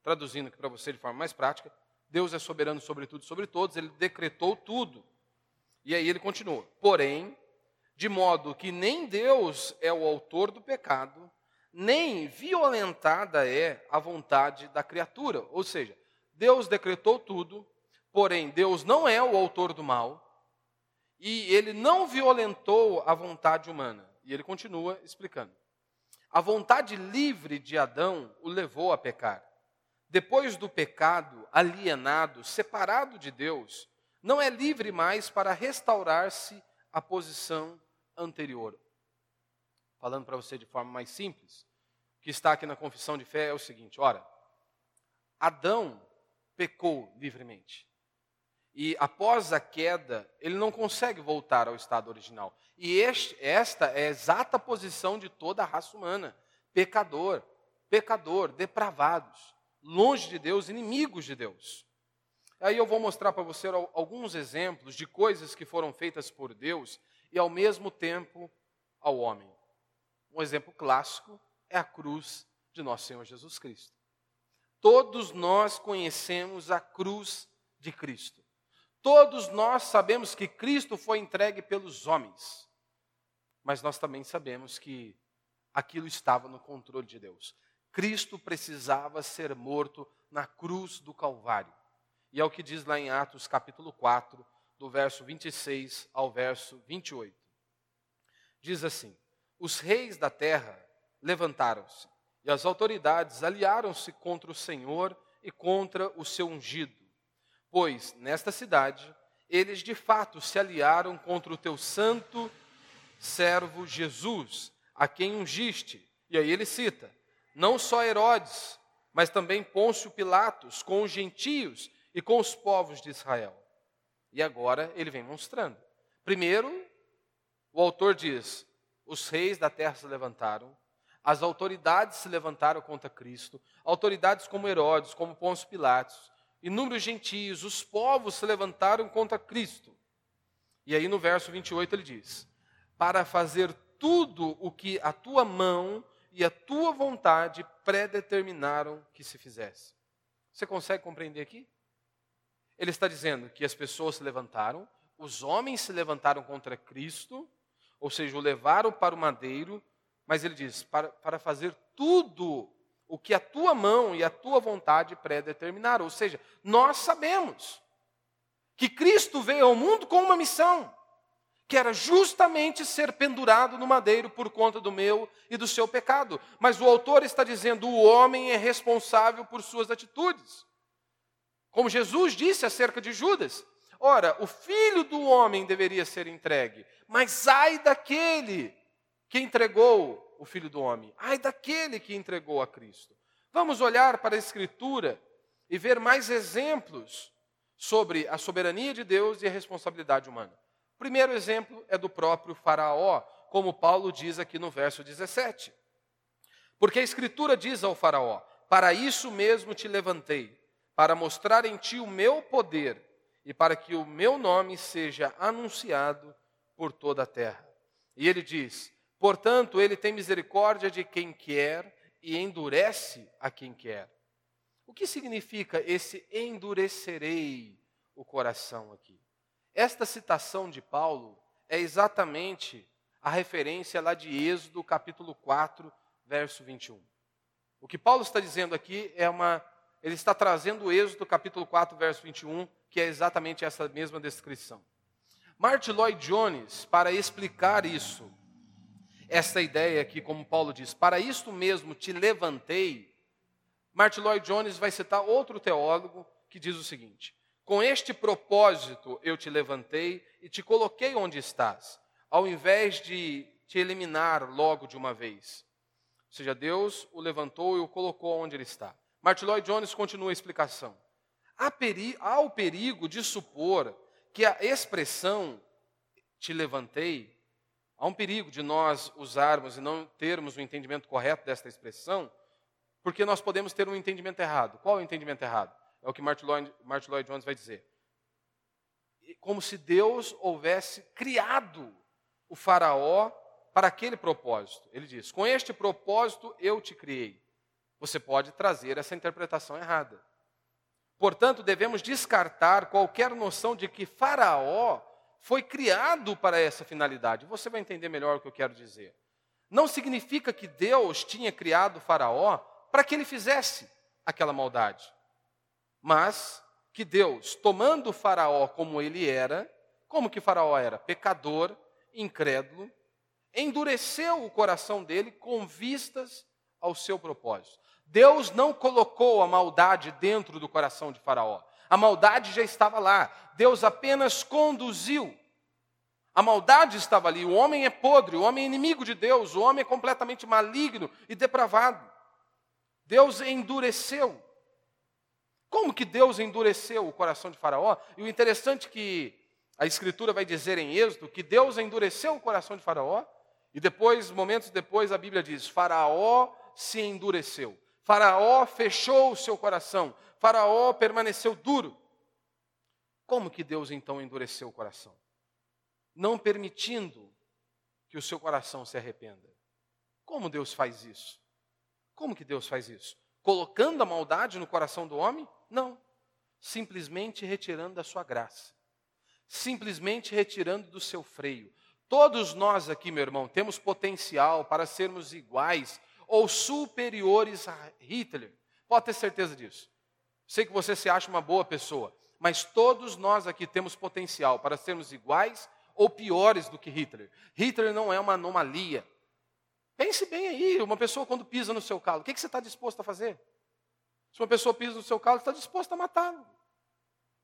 traduzindo aqui para você de forma mais prática, Deus é soberano sobre tudo e sobre todos, ele decretou tudo. E aí ele continua: porém, de modo que nem Deus é o autor do pecado, nem violentada é a vontade da criatura. Ou seja, Deus decretou tudo, porém Deus não é o autor do mal, e ele não violentou a vontade humana. E ele continua explicando. A vontade livre de Adão o levou a pecar. Depois do pecado, alienado, separado de Deus, não é livre mais para restaurar-se à posição anterior. Falando para você de forma mais simples, o que está aqui na confissão de fé é o seguinte: ora, Adão pecou livremente. E após a queda, ele não consegue voltar ao estado original. E este, esta é a exata posição de toda a raça humana: pecador, pecador, depravados longe de Deus, inimigos de Deus. Aí eu vou mostrar para você alguns exemplos de coisas que foram feitas por Deus e ao mesmo tempo ao homem. Um exemplo clássico é a cruz de nosso Senhor Jesus Cristo. Todos nós conhecemos a cruz de Cristo. Todos nós sabemos que Cristo foi entregue pelos homens. Mas nós também sabemos que aquilo estava no controle de Deus. Cristo precisava ser morto na cruz do Calvário. E é o que diz lá em Atos capítulo 4, do verso 26 ao verso 28. Diz assim: Os reis da terra levantaram-se, e as autoridades aliaram-se contra o Senhor e contra o seu ungido. Pois, nesta cidade, eles de fato se aliaram contra o teu santo servo Jesus, a quem ungiste. E aí ele cita: não só Herodes, mas também Pôncio Pilatos, com os gentios e com os povos de Israel. E agora ele vem mostrando. Primeiro, o autor diz: os reis da terra se levantaram, as autoridades se levantaram contra Cristo, autoridades como Herodes, como Pôncio Pilatos, inúmeros gentios, os povos se levantaram contra Cristo. E aí no verso 28 ele diz: para fazer tudo o que a tua mão e a tua vontade predeterminaram que se fizesse. Você consegue compreender aqui? Ele está dizendo que as pessoas se levantaram, os homens se levantaram contra Cristo, ou seja, o levaram para o madeiro, mas ele diz: para, para fazer tudo o que a tua mão e a tua vontade predeterminaram. Ou seja, nós sabemos que Cristo veio ao mundo com uma missão, que era justamente ser pendurado no madeiro por conta do meu e do seu pecado. Mas o autor está dizendo: o homem é responsável por suas atitudes. Como Jesus disse acerca de Judas. Ora, o filho do homem deveria ser entregue, mas ai daquele que entregou o filho do homem, ai daquele que entregou a Cristo. Vamos olhar para a Escritura e ver mais exemplos sobre a soberania de Deus e a responsabilidade humana. O primeiro exemplo é do próprio Faraó, como Paulo diz aqui no verso 17. Porque a Escritura diz ao Faraó: Para isso mesmo te levantei para mostrar em ti o meu poder e para que o meu nome seja anunciado por toda a terra. E ele diz: Portanto, ele tem misericórdia de quem quer e endurece a quem quer. O que significa esse endurecerei o coração aqui? Esta citação de Paulo é exatamente a referência lá de Êxodo, capítulo 4, verso 21. O que Paulo está dizendo aqui é uma ele está trazendo o Êxodo capítulo 4, verso 21, que é exatamente essa mesma descrição. Martin Lloyd Jones, para explicar isso, essa ideia aqui, como Paulo diz, para isto mesmo te levantei, Martin Lloyd Jones vai citar outro teólogo que diz o seguinte: Com este propósito eu te levantei e te coloquei onde estás, ao invés de te eliminar logo de uma vez. Ou seja, Deus o levantou e o colocou onde ele está. Martin Lloyd Jones continua a explicação. Há, o perigo de supor que a expressão te levantei, há um perigo de nós usarmos e não termos o entendimento correto desta expressão, porque nós podemos ter um entendimento errado. Qual é o entendimento errado? É o que Martin Lloyd, Martin Lloyd Jones vai dizer. Como se Deus houvesse criado o Faraó para aquele propósito. Ele diz: Com este propósito eu te criei você pode trazer essa interpretação errada. Portanto, devemos descartar qualquer noção de que Faraó foi criado para essa finalidade. Você vai entender melhor o que eu quero dizer. Não significa que Deus tinha criado Faraó para que ele fizesse aquela maldade, mas que Deus, tomando Faraó como ele era, como que Faraó era? Pecador, incrédulo, endureceu o coração dele com vistas ao seu propósito. Deus não colocou a maldade dentro do coração de Faraó. A maldade já estava lá. Deus apenas conduziu. A maldade estava ali. O homem é podre, o homem é inimigo de Deus, o homem é completamente maligno e depravado. Deus endureceu. Como que Deus endureceu o coração de Faraó? E o interessante é que a Escritura vai dizer em Êxodo que Deus endureceu o coração de Faraó, e depois, momentos depois, a Bíblia diz: Faraó se endureceu. Faraó fechou o seu coração, Faraó permaneceu duro. Como que Deus então endureceu o coração? Não permitindo que o seu coração se arrependa. Como Deus faz isso? Como que Deus faz isso? Colocando a maldade no coração do homem? Não. Simplesmente retirando da sua graça. Simplesmente retirando do seu freio. Todos nós aqui, meu irmão, temos potencial para sermos iguais ou superiores a Hitler. Pode ter certeza disso. Sei que você se acha uma boa pessoa, mas todos nós aqui temos potencial para sermos iguais ou piores do que Hitler. Hitler não é uma anomalia. Pense bem aí, uma pessoa quando pisa no seu calo, o que, você está disposto a fazer? Se uma pessoa pisa no seu calo, está disposto a matá-lo.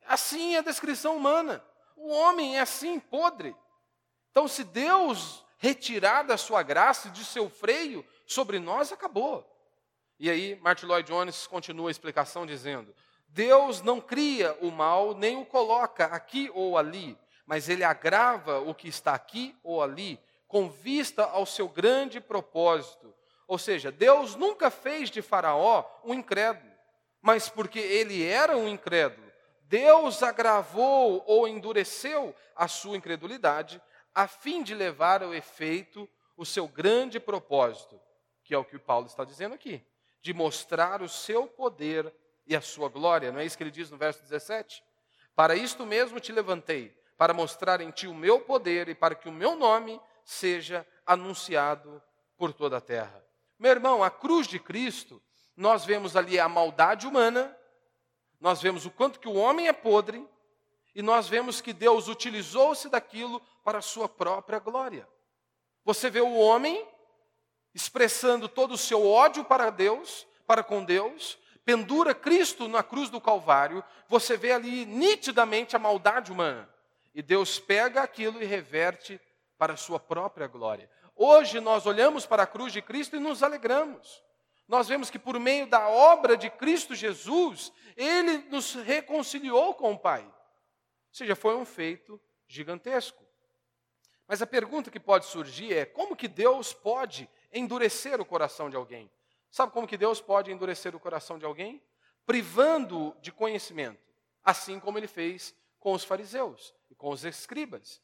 Assim é a descrição humana. O homem é assim, podre. Então, se Deus retirar da sua graça e de seu freio sobre nós, acabou. E aí, Martin Lloyd Jones continua a explicação dizendo: Deus não cria o mal nem o coloca aqui ou ali, mas ele agrava o que está aqui ou ali, com vista ao seu grande propósito. Ou seja, Deus nunca fez de Faraó um incrédulo, mas porque ele era um incrédulo, Deus agravou ou endureceu a sua incredulidade, a fim de levar ao efeito o seu grande propósito, que é o que Paulo está dizendo aqui, de mostrar o seu poder e a sua glória. Não é isso que ele diz no verso 17? Para isto mesmo te levantei, para mostrar em ti o meu poder e para que o meu nome seja anunciado por toda a terra. Meu irmão, a cruz de Cristo, nós vemos ali a maldade humana, nós vemos o quanto que o homem é podre, e nós vemos que Deus utilizou-se daquilo para a sua própria glória. Você vê o homem expressando todo o seu ódio para Deus, para com Deus, pendura Cristo na cruz do Calvário, você vê ali nitidamente a maldade humana. E Deus pega aquilo e reverte para a sua própria glória. Hoje nós olhamos para a cruz de Cristo e nos alegramos. Nós vemos que por meio da obra de Cristo Jesus, ele nos reconciliou com o Pai. Seja, foi um feito gigantesco. Mas a pergunta que pode surgir é: como que Deus pode endurecer o coração de alguém? Sabe como que Deus pode endurecer o coração de alguém? Privando de conhecimento, assim como ele fez com os fariseus e com os escribas.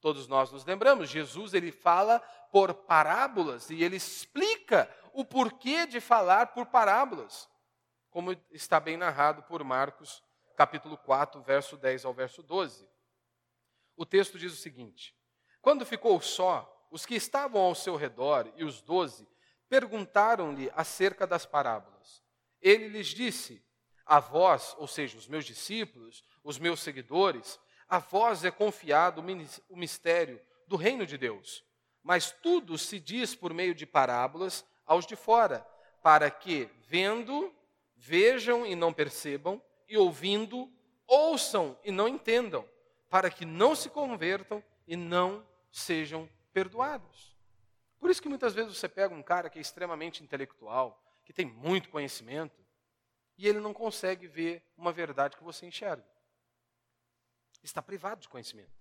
Todos nós nos lembramos, Jesus ele fala por parábolas e ele explica o porquê de falar por parábolas, como está bem narrado por Marcos, capítulo 4, verso 10 ao verso 12. O texto diz o seguinte: Quando ficou só, os que estavam ao seu redor e os doze perguntaram-lhe acerca das parábolas. Ele lhes disse: A vós, ou seja, os meus discípulos, os meus seguidores, a vós é confiado o mistério do reino de Deus. Mas tudo se diz por meio de parábolas aos de fora, para que, vendo, vejam e não percebam, e ouvindo, ouçam e não entendam, para que não se convertam e não sejam perdoados. Por isso que muitas vezes você pega um cara que é extremamente intelectual, que tem muito conhecimento, e ele não consegue ver uma verdade que você enxerga. Está privado de conhecimento.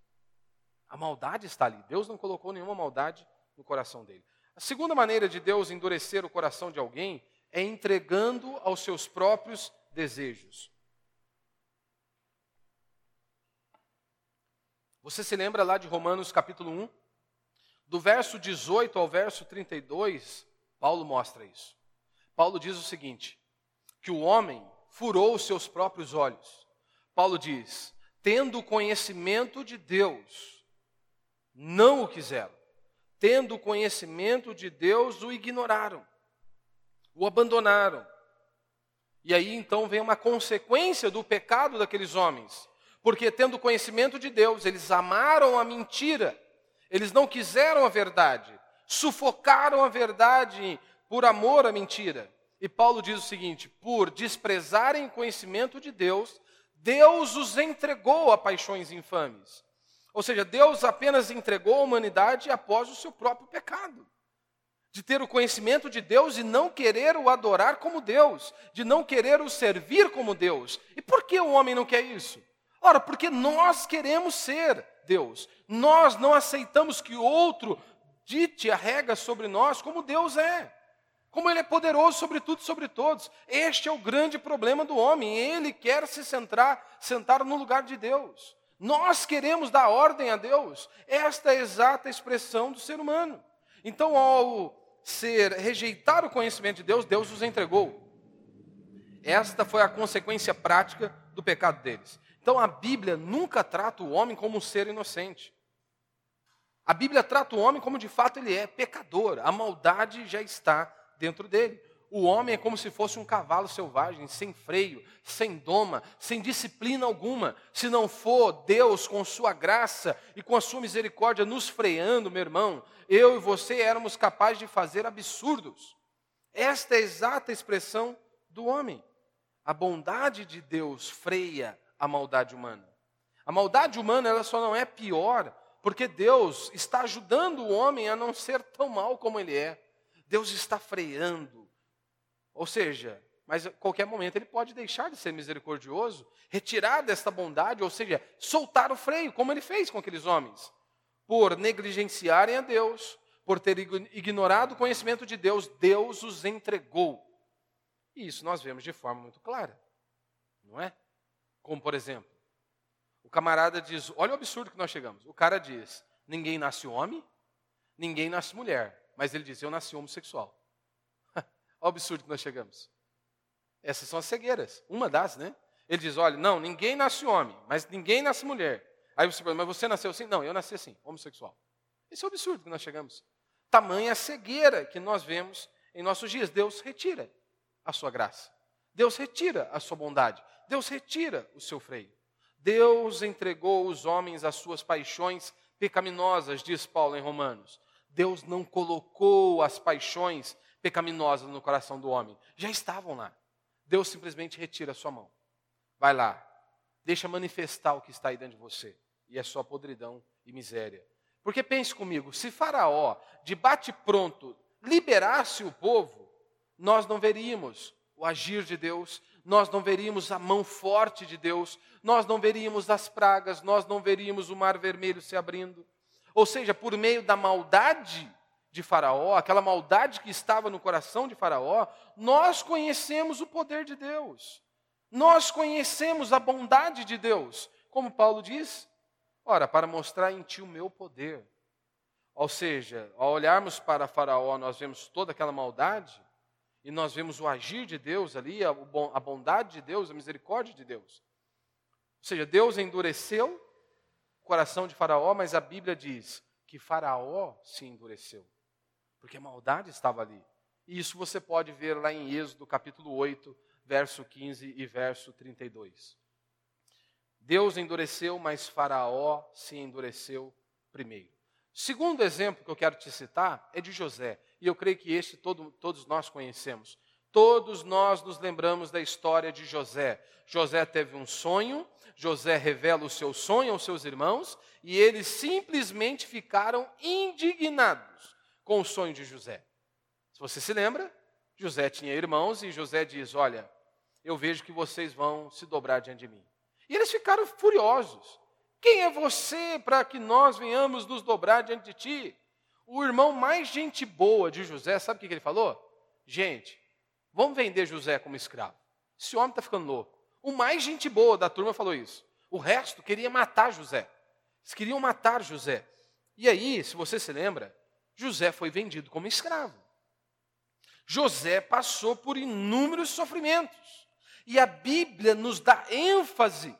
A maldade está ali. Deus não colocou nenhuma maldade no coração dele. A segunda maneira de Deus endurecer o coração de alguém é entregando aos seus próprios desejos. Você se lembra lá de Romanos capítulo 1? Do verso 18 ao verso 32, Paulo mostra isso. Paulo diz o seguinte: que o homem furou os seus próprios olhos. Paulo diz: tendo conhecimento de Deus, não o quiseram. Tendo conhecimento de Deus, o ignoraram, o abandonaram. E aí então vem uma consequência do pecado daqueles homens, porque tendo conhecimento de Deus, eles amaram a mentira eles não quiseram a verdade, sufocaram a verdade por amor à mentira. E Paulo diz o seguinte: por desprezarem o conhecimento de Deus, Deus os entregou a paixões infames. Ou seja, Deus apenas entregou a humanidade após o seu próprio pecado. De ter o conhecimento de Deus e não querer o adorar como Deus, de não querer o servir como Deus. E por que o homem não quer isso? Ora, porque nós queremos ser Deus. Nós não aceitamos que outro dite a regra sobre nós como Deus é. Como Ele é poderoso sobre tudo e sobre todos. Este é o grande problema do homem. Ele quer se centrar, sentar no lugar de Deus. Nós queremos dar ordem a Deus. Esta é a exata expressão do ser humano. Então, ao ser rejeitar o conhecimento de Deus, Deus os entregou. Esta foi a consequência prática do pecado deles. Então a Bíblia nunca trata o homem como um ser inocente. A Bíblia trata o homem como de fato ele é, pecador. A maldade já está dentro dele. O homem é como se fosse um cavalo selvagem, sem freio, sem doma, sem disciplina alguma. Se não for Deus, com Sua graça e com a Sua misericórdia, nos freando, meu irmão, eu e você éramos capazes de fazer absurdos. Esta é a exata expressão do homem. A bondade de Deus freia a maldade humana. A maldade humana ela só não é pior porque Deus está ajudando o homem a não ser tão mal como ele é. Deus está freando. Ou seja, mas a qualquer momento ele pode deixar de ser misericordioso, retirar desta bondade, ou seja, soltar o freio, como ele fez com aqueles homens, por negligenciarem a Deus, por ter ignorado o conhecimento de Deus, Deus os entregou. E isso nós vemos de forma muito clara, não é? Como, por exemplo, o camarada diz: Olha o absurdo que nós chegamos. O cara diz: Ninguém nasce homem, ninguém nasce mulher. Mas ele diz: Eu nasci homossexual. Olha o absurdo que nós chegamos. Essas são as cegueiras. Uma das, né? Ele diz: olha, não, ninguém nasce homem, mas ninguém nasce mulher. Aí você pergunta, mas você nasceu assim? Não, eu nasci assim, homossexual. Esse é o absurdo que nós chegamos. Tamanha cegueira que nós vemos em nossos dias. Deus retira a sua graça. Deus retira a sua bondade. Deus retira o seu freio. Deus entregou os homens às suas paixões pecaminosas, diz Paulo em Romanos. Deus não colocou as paixões pecaminosas no coração do homem. Já estavam lá. Deus simplesmente retira a sua mão. Vai lá. Deixa manifestar o que está aí dentro de você. E é só podridão e miséria. Porque pense comigo, se Faraó, de bate-pronto, liberasse o povo, nós não veríamos o agir de Deus, nós não veríamos a mão forte de Deus, nós não veríamos as pragas, nós não veríamos o mar vermelho se abrindo. Ou seja, por meio da maldade de Faraó, aquela maldade que estava no coração de Faraó, nós conhecemos o poder de Deus. Nós conhecemos a bondade de Deus. Como Paulo diz, ora, para mostrar em ti o meu poder. Ou seja, ao olharmos para Faraó, nós vemos toda aquela maldade, e nós vemos o agir de Deus ali, a bondade de Deus, a misericórdia de Deus. Ou seja, Deus endureceu o coração de Faraó, mas a Bíblia diz que Faraó se endureceu, porque a maldade estava ali. E isso você pode ver lá em Êxodo capítulo 8, verso 15 e verso 32. Deus endureceu, mas Faraó se endureceu primeiro. Segundo exemplo que eu quero te citar é de José e eu creio que este todo, todos nós conhecemos. Todos nós nos lembramos da história de José. José teve um sonho, José revela o seu sonho aos seus irmãos e eles simplesmente ficaram indignados com o sonho de José. Se você se lembra, José tinha irmãos e José diz: Olha, eu vejo que vocês vão se dobrar diante de mim. E eles ficaram furiosos. Quem é você para que nós venhamos nos dobrar diante de ti? O irmão mais gente boa de José, sabe o que ele falou? Gente, vamos vender José como escravo. Esse homem está ficando louco. O mais gente boa da turma falou isso. O resto queria matar José. Eles queriam matar José. E aí, se você se lembra, José foi vendido como escravo. José passou por inúmeros sofrimentos. E a Bíblia nos dá ênfase,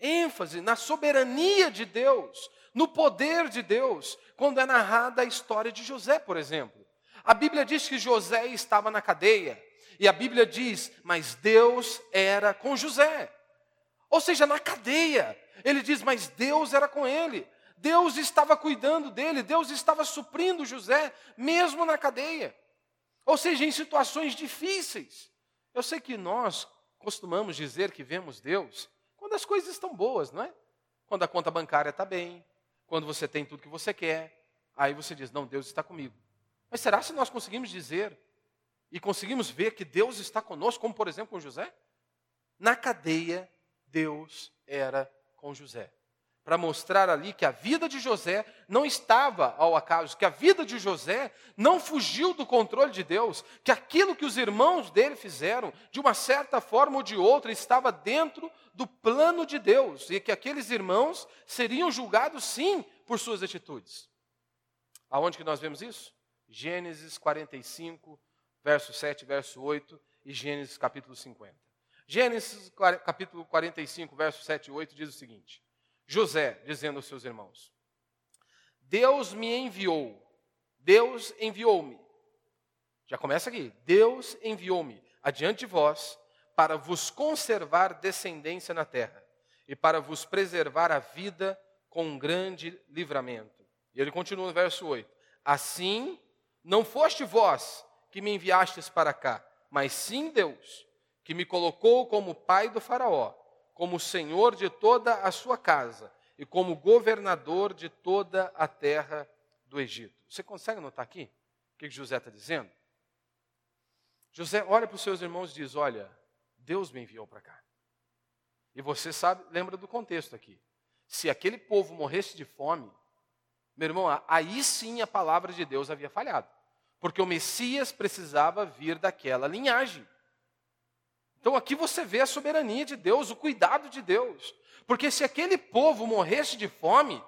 ênfase na soberania de Deus, no poder de Deus, quando é narrada a história de José, por exemplo. A Bíblia diz que José estava na cadeia, e a Bíblia diz, mas Deus era com José. Ou seja, na cadeia, ele diz, mas Deus era com ele. Deus estava cuidando dele, Deus estava suprindo José, mesmo na cadeia. Ou seja, em situações difíceis. Eu sei que nós costumamos dizer que vemos Deus as coisas estão boas, não é? Quando a conta bancária está bem, quando você tem tudo que você quer, aí você diz: Não, Deus está comigo. Mas será se nós conseguimos dizer e conseguimos ver que Deus está conosco, como por exemplo com José? Na cadeia, Deus era com José. Para mostrar ali que a vida de José não estava ao acaso, que a vida de José não fugiu do controle de Deus, que aquilo que os irmãos dele fizeram, de uma certa forma ou de outra, estava dentro do plano de Deus e que aqueles irmãos seriam julgados sim por suas atitudes. Aonde que nós vemos isso? Gênesis 45, verso 7, verso 8 e Gênesis capítulo 50. Gênesis capítulo 45, verso 7 e 8 diz o seguinte: José dizendo aos seus irmãos: Deus me enviou, Deus enviou-me. Já começa aqui. Deus enviou-me adiante de vós para vos conservar descendência na terra e para vos preservar a vida com um grande livramento. E ele continua no verso 8: Assim, não foste vós que me enviastes para cá, mas sim Deus, que me colocou como pai do Faraó, como senhor de toda a sua casa e como governador de toda a terra do Egito. Você consegue notar aqui o que José está dizendo? José olha para os seus irmãos e diz: Olha, Deus me enviou para cá. E você sabe, lembra do contexto aqui. Se aquele povo morresse de fome, meu irmão, aí sim a palavra de Deus havia falhado. Porque o Messias precisava vir daquela linhagem. Então aqui você vê a soberania de Deus, o cuidado de Deus. Porque se aquele povo morresse de fome,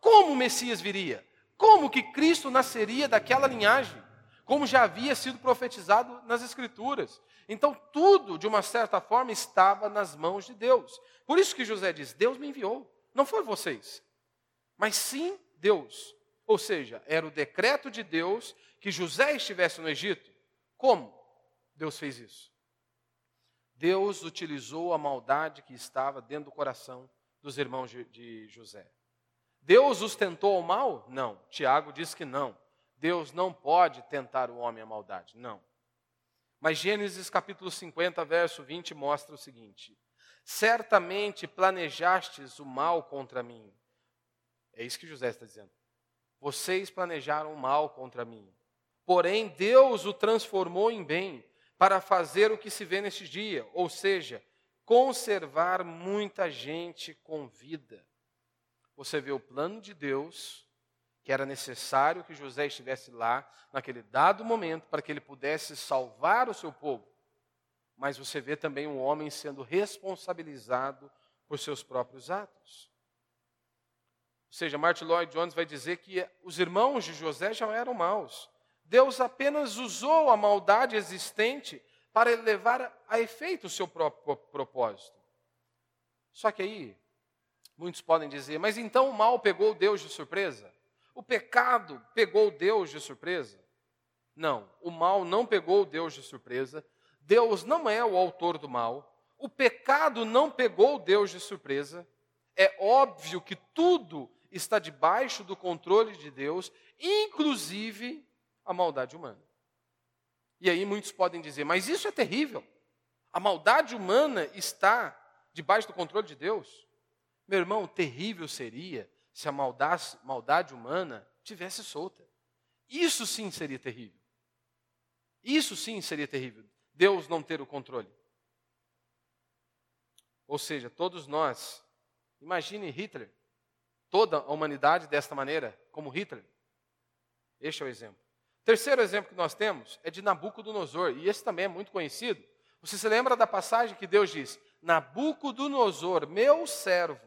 como o Messias viria? Como que Cristo nasceria daquela linhagem? como já havia sido profetizado nas Escrituras. Então, tudo, de uma certa forma, estava nas mãos de Deus. Por isso que José diz: Deus me enviou, não foi vocês, mas sim Deus. Ou seja, era o decreto de Deus que José estivesse no Egito. Como Deus fez isso? Deus utilizou a maldade que estava dentro do coração dos irmãos de José. Deus os tentou ao mal? Não. Tiago diz que não. Deus não pode tentar o homem a maldade. Não. Mas Gênesis capítulo 50, verso 20 mostra o seguinte: Certamente planejastes o mal contra mim. É isso que José está dizendo. Vocês planejaram o mal contra mim. Porém, Deus o transformou em bem para fazer o que se vê neste dia, ou seja, conservar muita gente com vida. Você vê o plano de Deus, que era necessário que José estivesse lá naquele dado momento para que ele pudesse salvar o seu povo. Mas você vê também um homem sendo responsabilizado por seus próprios atos. Ou seja, Martin Lloyd Jones vai dizer que os irmãos de José já eram maus, Deus apenas usou a maldade existente para levar a efeito o seu próprio propósito. Só que aí, muitos podem dizer, mas então o mal pegou Deus de surpresa? O pecado pegou Deus de surpresa? Não, o mal não pegou Deus de surpresa. Deus não é o autor do mal. O pecado não pegou Deus de surpresa. É óbvio que tudo está debaixo do controle de Deus, inclusive a maldade humana. E aí muitos podem dizer, mas isso é terrível. A maldade humana está debaixo do controle de Deus. Meu irmão, terrível seria se a maldade, maldade humana tivesse solta. Isso sim seria terrível. Isso sim seria terrível. Deus não ter o controle. Ou seja, todos nós, imagine Hitler, toda a humanidade desta maneira, como Hitler. Este é o exemplo. Terceiro exemplo que nós temos é de Nabucodonosor, e esse também é muito conhecido. Você se lembra da passagem que Deus diz: Nabucodonosor, meu servo,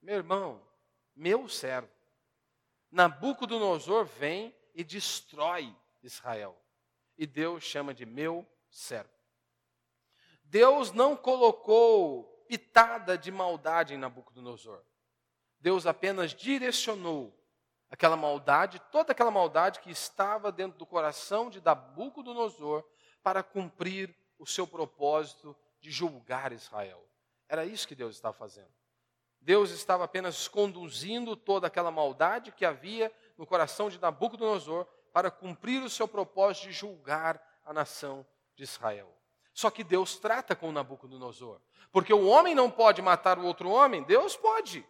meu irmão, meu servo. Nabucodonosor vem e destrói Israel. E Deus chama de meu servo. Deus não colocou pitada de maldade em Nabucodonosor. Deus apenas direcionou aquela maldade, toda aquela maldade que estava dentro do coração de Nabucodonosor para cumprir o seu propósito de julgar Israel. Era isso que Deus estava fazendo. Deus estava apenas conduzindo toda aquela maldade que havia no coração de Nabucodonosor para cumprir o seu propósito de julgar a nação de Israel. Só que Deus trata com Nabucodonosor, porque o homem não pode matar o outro homem, Deus pode.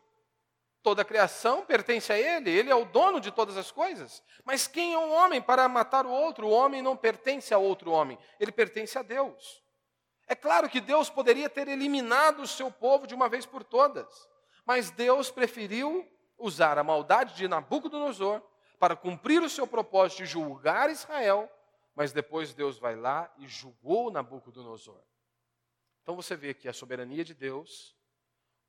Toda a criação pertence a Ele, Ele é o dono de todas as coisas. Mas quem é um homem para matar o outro? O homem não pertence a outro homem, ele pertence a Deus. É claro que Deus poderia ter eliminado o seu povo de uma vez por todas, mas Deus preferiu usar a maldade de Nabucodonosor para cumprir o seu propósito de julgar Israel, mas depois Deus vai lá e julgou Nabucodonosor. Então você vê que a soberania de Deus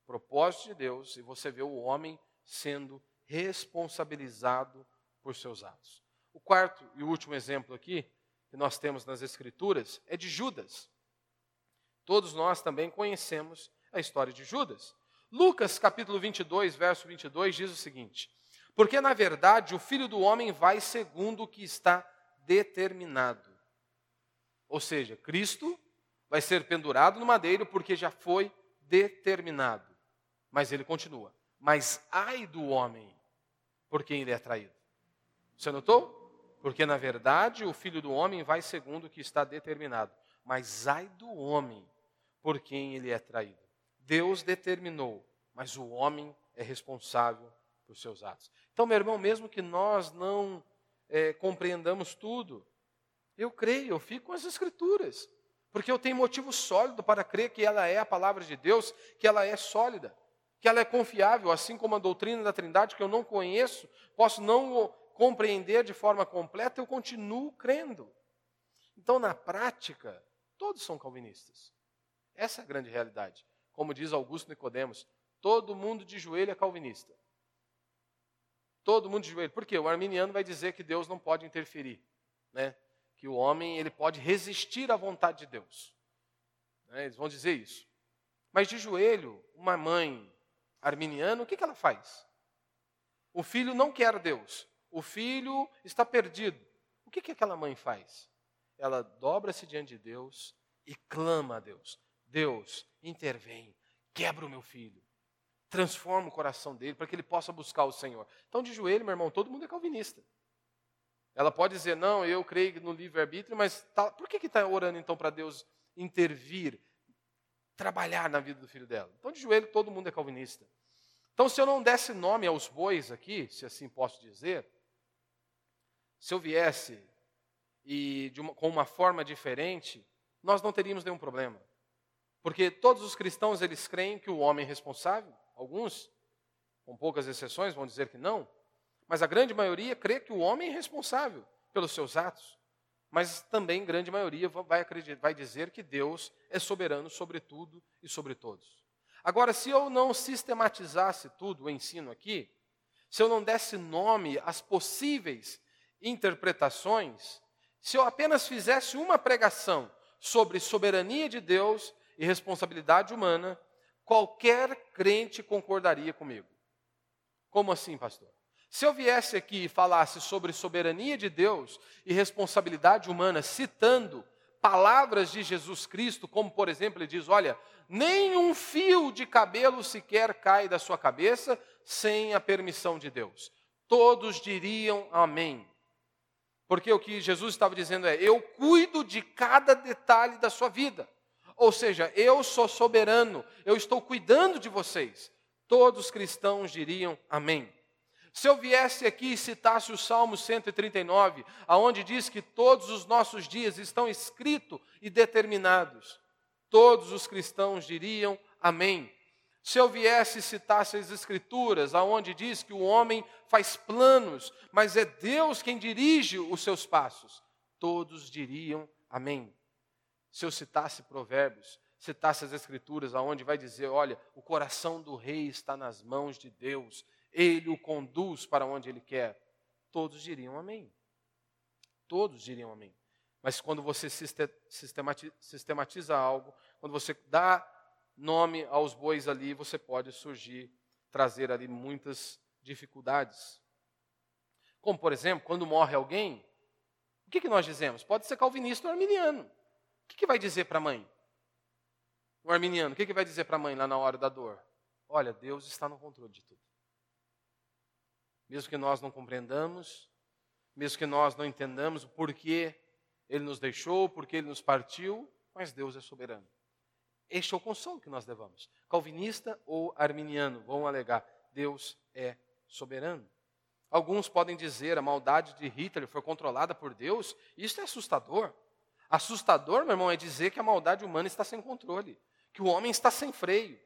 propósito de Deus, e você vê o homem sendo responsabilizado por seus atos. O quarto e último exemplo aqui, que nós temos nas Escrituras, é de Judas. Todos nós também conhecemos a história de Judas. Lucas capítulo 22, verso 22 diz o seguinte: Porque na verdade o filho do homem vai segundo o que está determinado. Ou seja, Cristo vai ser pendurado no madeiro porque já foi determinado. Mas ele continua. Mas ai do homem por quem ele é traído. Você notou? Porque na verdade o filho do homem vai segundo o que está determinado. Mas ai do homem por quem ele é traído. Deus determinou, mas o homem é responsável por seus atos. Então, meu irmão, mesmo que nós não é, compreendamos tudo, eu creio, eu fico com as Escrituras, porque eu tenho motivo sólido para crer que ela é a palavra de Deus, que ela é sólida que ela é confiável, assim como a doutrina da Trindade, que eu não conheço, posso não compreender de forma completa, eu continuo crendo. Então, na prática, todos são calvinistas. Essa é a grande realidade. Como diz Augusto Nicodemos, todo mundo de joelho é calvinista. Todo mundo de joelho. Por quê? O arminiano vai dizer que Deus não pode interferir. né, que o homem ele pode resistir à vontade de Deus. Né, eles vão dizer isso. Mas de joelho, uma mãe arminiana, o que, que ela faz? O filho não quer Deus. O filho está perdido. O que, que aquela mãe faz? Ela dobra-se diante de Deus e clama a Deus: Deus, intervém, quebra o meu filho, transforma o coração dele para que ele possa buscar o Senhor. Então, de joelho, meu irmão, todo mundo é calvinista. Ela pode dizer, não, eu creio no livre-arbítrio, mas tá, por que está orando então para Deus intervir, trabalhar na vida do filho dela? Então, de joelho, todo mundo é calvinista. Então, se eu não desse nome aos bois aqui, se assim posso dizer, se eu viesse e uma, com uma forma diferente, nós não teríamos nenhum problema. Porque todos os cristãos, eles creem que o homem é responsável, alguns, com poucas exceções, vão dizer que não, mas a grande maioria crê que o homem é responsável pelos seus atos. Mas também, grande maioria, vai, acreditar, vai dizer que Deus é soberano sobre tudo e sobre todos. Agora, se eu não sistematizasse tudo o ensino aqui, se eu não desse nome às possíveis interpretações, se eu apenas fizesse uma pregação sobre soberania de Deus e responsabilidade humana, qualquer crente concordaria comigo. Como assim, pastor? Se eu viesse aqui e falasse sobre soberania de Deus e responsabilidade humana, citando palavras de Jesus Cristo, como por exemplo, ele diz: Olha, nem um fio de cabelo sequer cai da sua cabeça sem a permissão de Deus. Todos diriam amém. Porque o que Jesus estava dizendo é: Eu cuido de cada detalhe da sua vida. Ou seja, eu sou soberano, eu estou cuidando de vocês. Todos os cristãos diriam amém. Se eu viesse aqui e citasse o Salmo 139, aonde diz que todos os nossos dias estão escritos e determinados, todos os cristãos diriam amém. Se eu viesse e citasse as Escrituras, aonde diz que o homem faz planos, mas é Deus quem dirige os seus passos, todos diriam amém. Se eu citasse Provérbios, citasse as Escrituras, aonde vai dizer: olha, o coração do rei está nas mãos de Deus, ele o conduz para onde ele quer, todos diriam amém. Todos diriam amém. Mas quando você sistematiza algo, quando você dá nome aos bois ali, você pode surgir, trazer ali muitas dificuldades. Como, por exemplo, quando morre alguém, o que, que nós dizemos? Pode ser calvinista ou arminiano. O que, que vai dizer para a mãe? O arminiano, o que, que vai dizer para a mãe lá na hora da dor? Olha, Deus está no controle de tudo. Mesmo que nós não compreendamos, mesmo que nós não entendamos o porquê ele nos deixou, porque ele nos partiu, mas Deus é soberano. Este é o consolo que nós levamos. Calvinista ou arminiano vão alegar: Deus é soberano. Alguns podem dizer a maldade de Hitler foi controlada por Deus. Isso é assustador. Assustador, meu irmão, é dizer que a maldade humana está sem controle, que o homem está sem freio.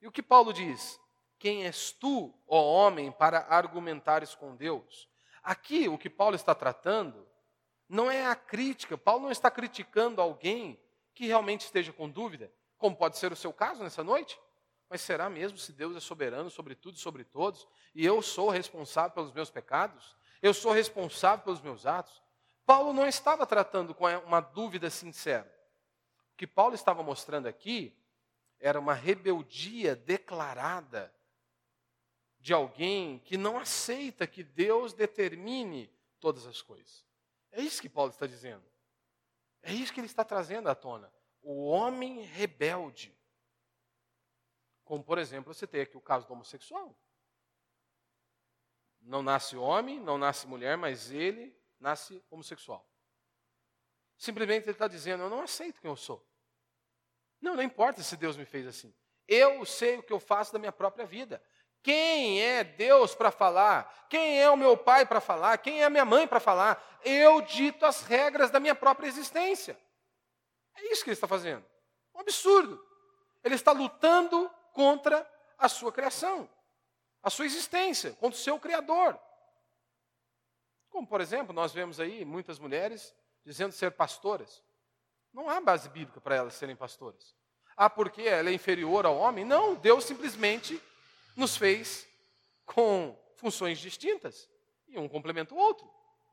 E o que Paulo diz? Quem és tu, ó homem, para argumentares com Deus? Aqui, o que Paulo está tratando não é a crítica. Paulo não está criticando alguém que realmente esteja com dúvida, como pode ser o seu caso nessa noite. Mas será mesmo se Deus é soberano sobre tudo e sobre todos, e eu sou responsável pelos meus pecados? Eu sou responsável pelos meus atos? Paulo não estava tratando com uma dúvida sincera. O que Paulo estava mostrando aqui era uma rebeldia declarada de alguém que não aceita que Deus determine todas as coisas. É isso que Paulo está dizendo. É isso que ele está trazendo à tona. O homem rebelde. Como, por exemplo, você tem aqui o caso do homossexual. Não nasce homem, não nasce mulher, mas ele nasce homossexual. Simplesmente ele está dizendo: Eu não aceito quem eu sou. Não, não importa se Deus me fez assim. Eu sei o que eu faço da minha própria vida. Quem é Deus para falar? Quem é o meu pai para falar? Quem é a minha mãe para falar? Eu dito as regras da minha própria existência. É isso que ele está fazendo. Um absurdo. Ele está lutando contra a sua criação, a sua existência, contra o seu Criador. Como, por exemplo, nós vemos aí muitas mulheres dizendo ser pastoras. Não há base bíblica para elas serem pastoras. Ah, porque ela é inferior ao homem? Não, Deus simplesmente nos fez com funções distintas e um complementa o outro.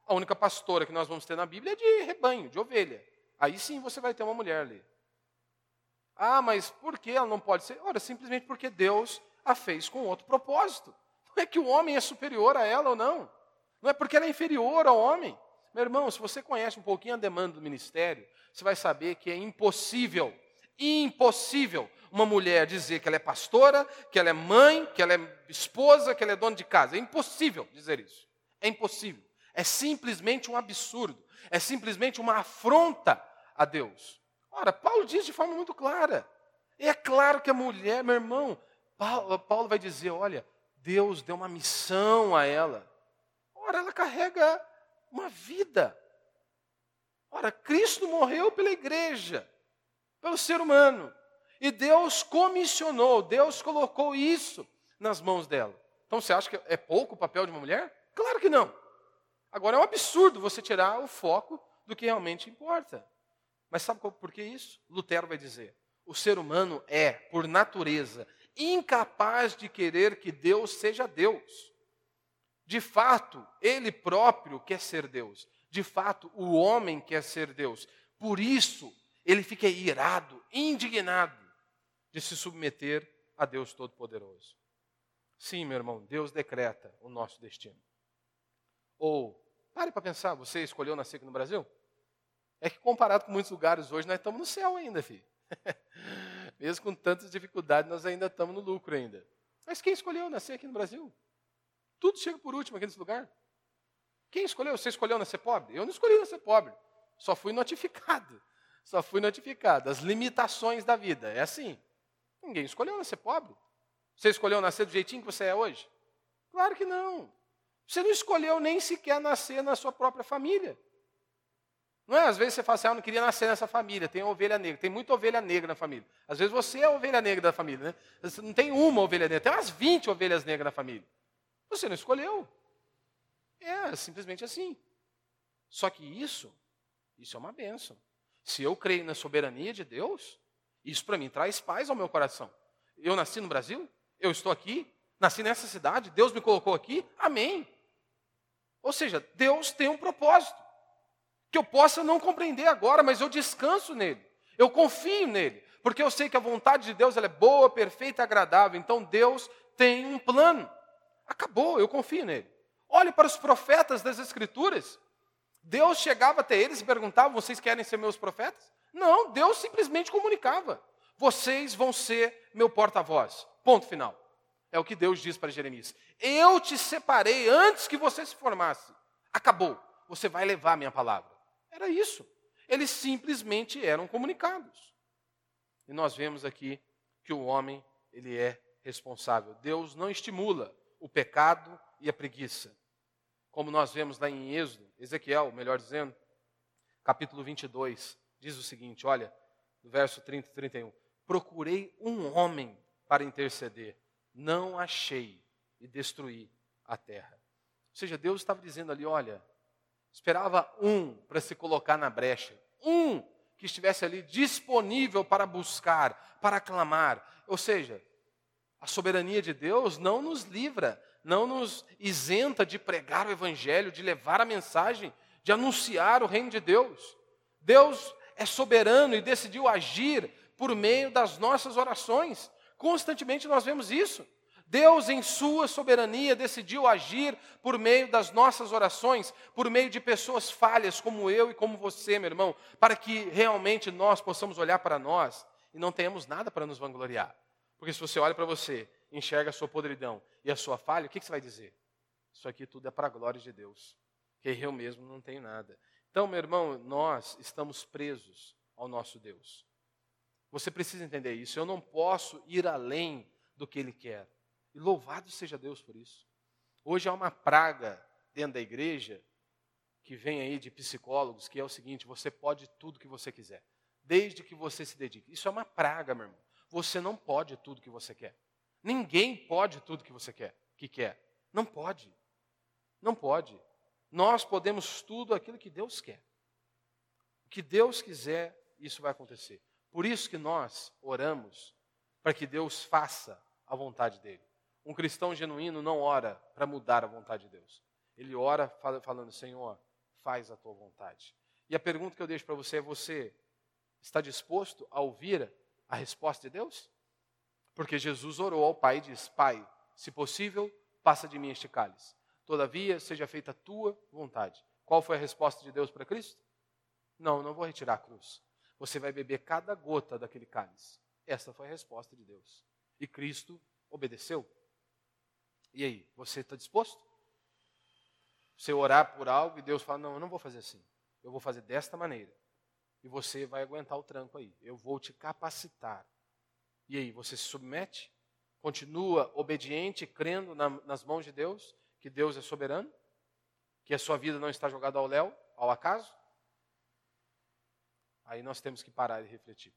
A única pastora que nós vamos ter na Bíblia é de rebanho, de ovelha. Aí sim você vai ter uma mulher ali. Ah, mas por que ela não pode ser? Ora, simplesmente porque Deus a fez com outro propósito. Não é que o homem é superior a ela ou não. Não é porque ela é inferior ao homem. Meu irmão, se você conhece um pouquinho a demanda do ministério, você vai saber que é impossível, impossível uma mulher dizer que ela é pastora, que ela é mãe, que ela é esposa, que ela é dona de casa. É impossível dizer isso. É impossível. É simplesmente um absurdo. É simplesmente uma afronta a Deus. Ora, Paulo diz de forma muito clara. E é claro que a mulher, meu irmão, Paulo, Paulo vai dizer: olha, Deus deu uma missão a ela. Ora, ela carrega uma vida. Ora, Cristo morreu pela igreja, pelo ser humano. E Deus comissionou, Deus colocou isso nas mãos dela. Então você acha que é pouco o papel de uma mulher? Claro que não. Agora é um absurdo você tirar o foco do que realmente importa. Mas sabe por que isso? Lutero vai dizer: o ser humano é, por natureza, incapaz de querer que Deus seja Deus. De fato, ele próprio quer ser Deus. De fato, o homem quer ser Deus. Por isso, ele fica irado, indignado de se submeter a Deus Todo-Poderoso. Sim, meu irmão, Deus decreta o nosso destino. Ou, pare para pensar, você escolheu nascer aqui no Brasil? É que comparado com muitos lugares hoje, nós estamos no céu ainda, filho. Mesmo com tantas dificuldades, nós ainda estamos no lucro ainda. Mas quem escolheu nascer aqui no Brasil? Tudo chega por último aqui nesse lugar. Quem escolheu? Você escolheu nascer pobre? Eu não escolhi nascer pobre. Só fui notificado. Só fui notificado. As limitações da vida. É assim. Ninguém escolheu nascer pobre. Você escolheu nascer do jeitinho que você é hoje? Claro que não. Você não escolheu nem sequer nascer na sua própria família. Não é? Às vezes você fala assim, ah, eu não queria nascer nessa família, tem ovelha negra, tem muita ovelha negra na família. Às vezes você é a ovelha negra da família, né? Você não tem uma ovelha negra, tem umas 20 ovelhas negras na família. Você não escolheu. É simplesmente assim. Só que isso, isso é uma benção. Se eu creio na soberania de Deus, isso para mim traz paz ao meu coração. Eu nasci no Brasil, eu estou aqui, nasci nessa cidade, Deus me colocou aqui, amém. Ou seja, Deus tem um propósito que eu possa não compreender agora, mas eu descanso nele, eu confio nele, porque eu sei que a vontade de Deus ela é boa, perfeita e agradável. Então Deus tem um plano. Acabou, eu confio nele. Olhe para os profetas das Escrituras. Deus chegava até eles e perguntava: Vocês querem ser meus profetas? Não, Deus simplesmente comunicava: Vocês vão ser meu porta-voz. Ponto final. É o que Deus diz para Jeremias: Eu te separei antes que você se formasse. Acabou. Você vai levar a minha palavra. Era isso. Eles simplesmente eram comunicados. E nós vemos aqui que o homem, ele é responsável. Deus não estimula o pecado e a preguiça. Como nós vemos lá em Êxodo, Ezequiel, melhor dizendo, capítulo 22, diz o seguinte: olha, no verso 30 e 31. Procurei um homem para interceder, não achei e destruí a terra. Ou seja, Deus estava dizendo ali: olha, esperava um para se colocar na brecha, um que estivesse ali disponível para buscar, para clamar. Ou seja, a soberania de Deus não nos livra, não nos isenta de pregar o Evangelho, de levar a mensagem, de anunciar o reino de Deus. Deus é soberano e decidiu agir por meio das nossas orações. Constantemente nós vemos isso. Deus, em Sua soberania, decidiu agir por meio das nossas orações, por meio de pessoas falhas como eu e como você, meu irmão, para que realmente nós possamos olhar para nós e não tenhamos nada para nos vangloriar. Porque se você olha para você, enxerga a sua podridão e a sua falha, o que, você vai dizer? Isso aqui tudo é para a glória de Deus, que eu mesmo não tenho nada. Então, meu irmão, nós estamos presos ao nosso Deus. Você precisa entender isso. Eu não posso ir além do que Ele quer. E louvado seja Deus por isso. Hoje há uma praga dentro da igreja que vem aí de psicólogos, que é o seguinte: você pode tudo que você quiser, desde que você se dedique. Isso é uma praga, meu irmão. Você não pode tudo que você quer. Ninguém pode tudo que você quer, que quer. Não pode. Não pode. Nós podemos tudo aquilo que Deus quer. O que Deus quiser, isso vai acontecer. Por isso que nós oramos para que Deus faça a vontade dele. Um cristão genuíno não ora para mudar a vontade de Deus. Ele ora falando: Senhor, faz a tua vontade. E a pergunta que eu deixo para você é: você está disposto a ouvir a resposta de Deus? Porque Jesus orou ao Pai e disse: Pai, se possível, passa de mim este cálice. Todavia, seja feita a tua vontade. Qual foi a resposta de Deus para Cristo? Não, não vou retirar a cruz. Você vai beber cada gota daquele cálice. Essa foi a resposta de Deus. E Cristo obedeceu. E aí, você está disposto? Você orar por algo e Deus fala: Não, eu não vou fazer assim. Eu vou fazer desta maneira. E você vai aguentar o tranco aí. Eu vou te capacitar. E aí, você se submete? Continua obediente, crendo na, nas mãos de Deus, que Deus é soberano? Que a sua vida não está jogada ao léu, ao acaso? Aí nós temos que parar e refletir.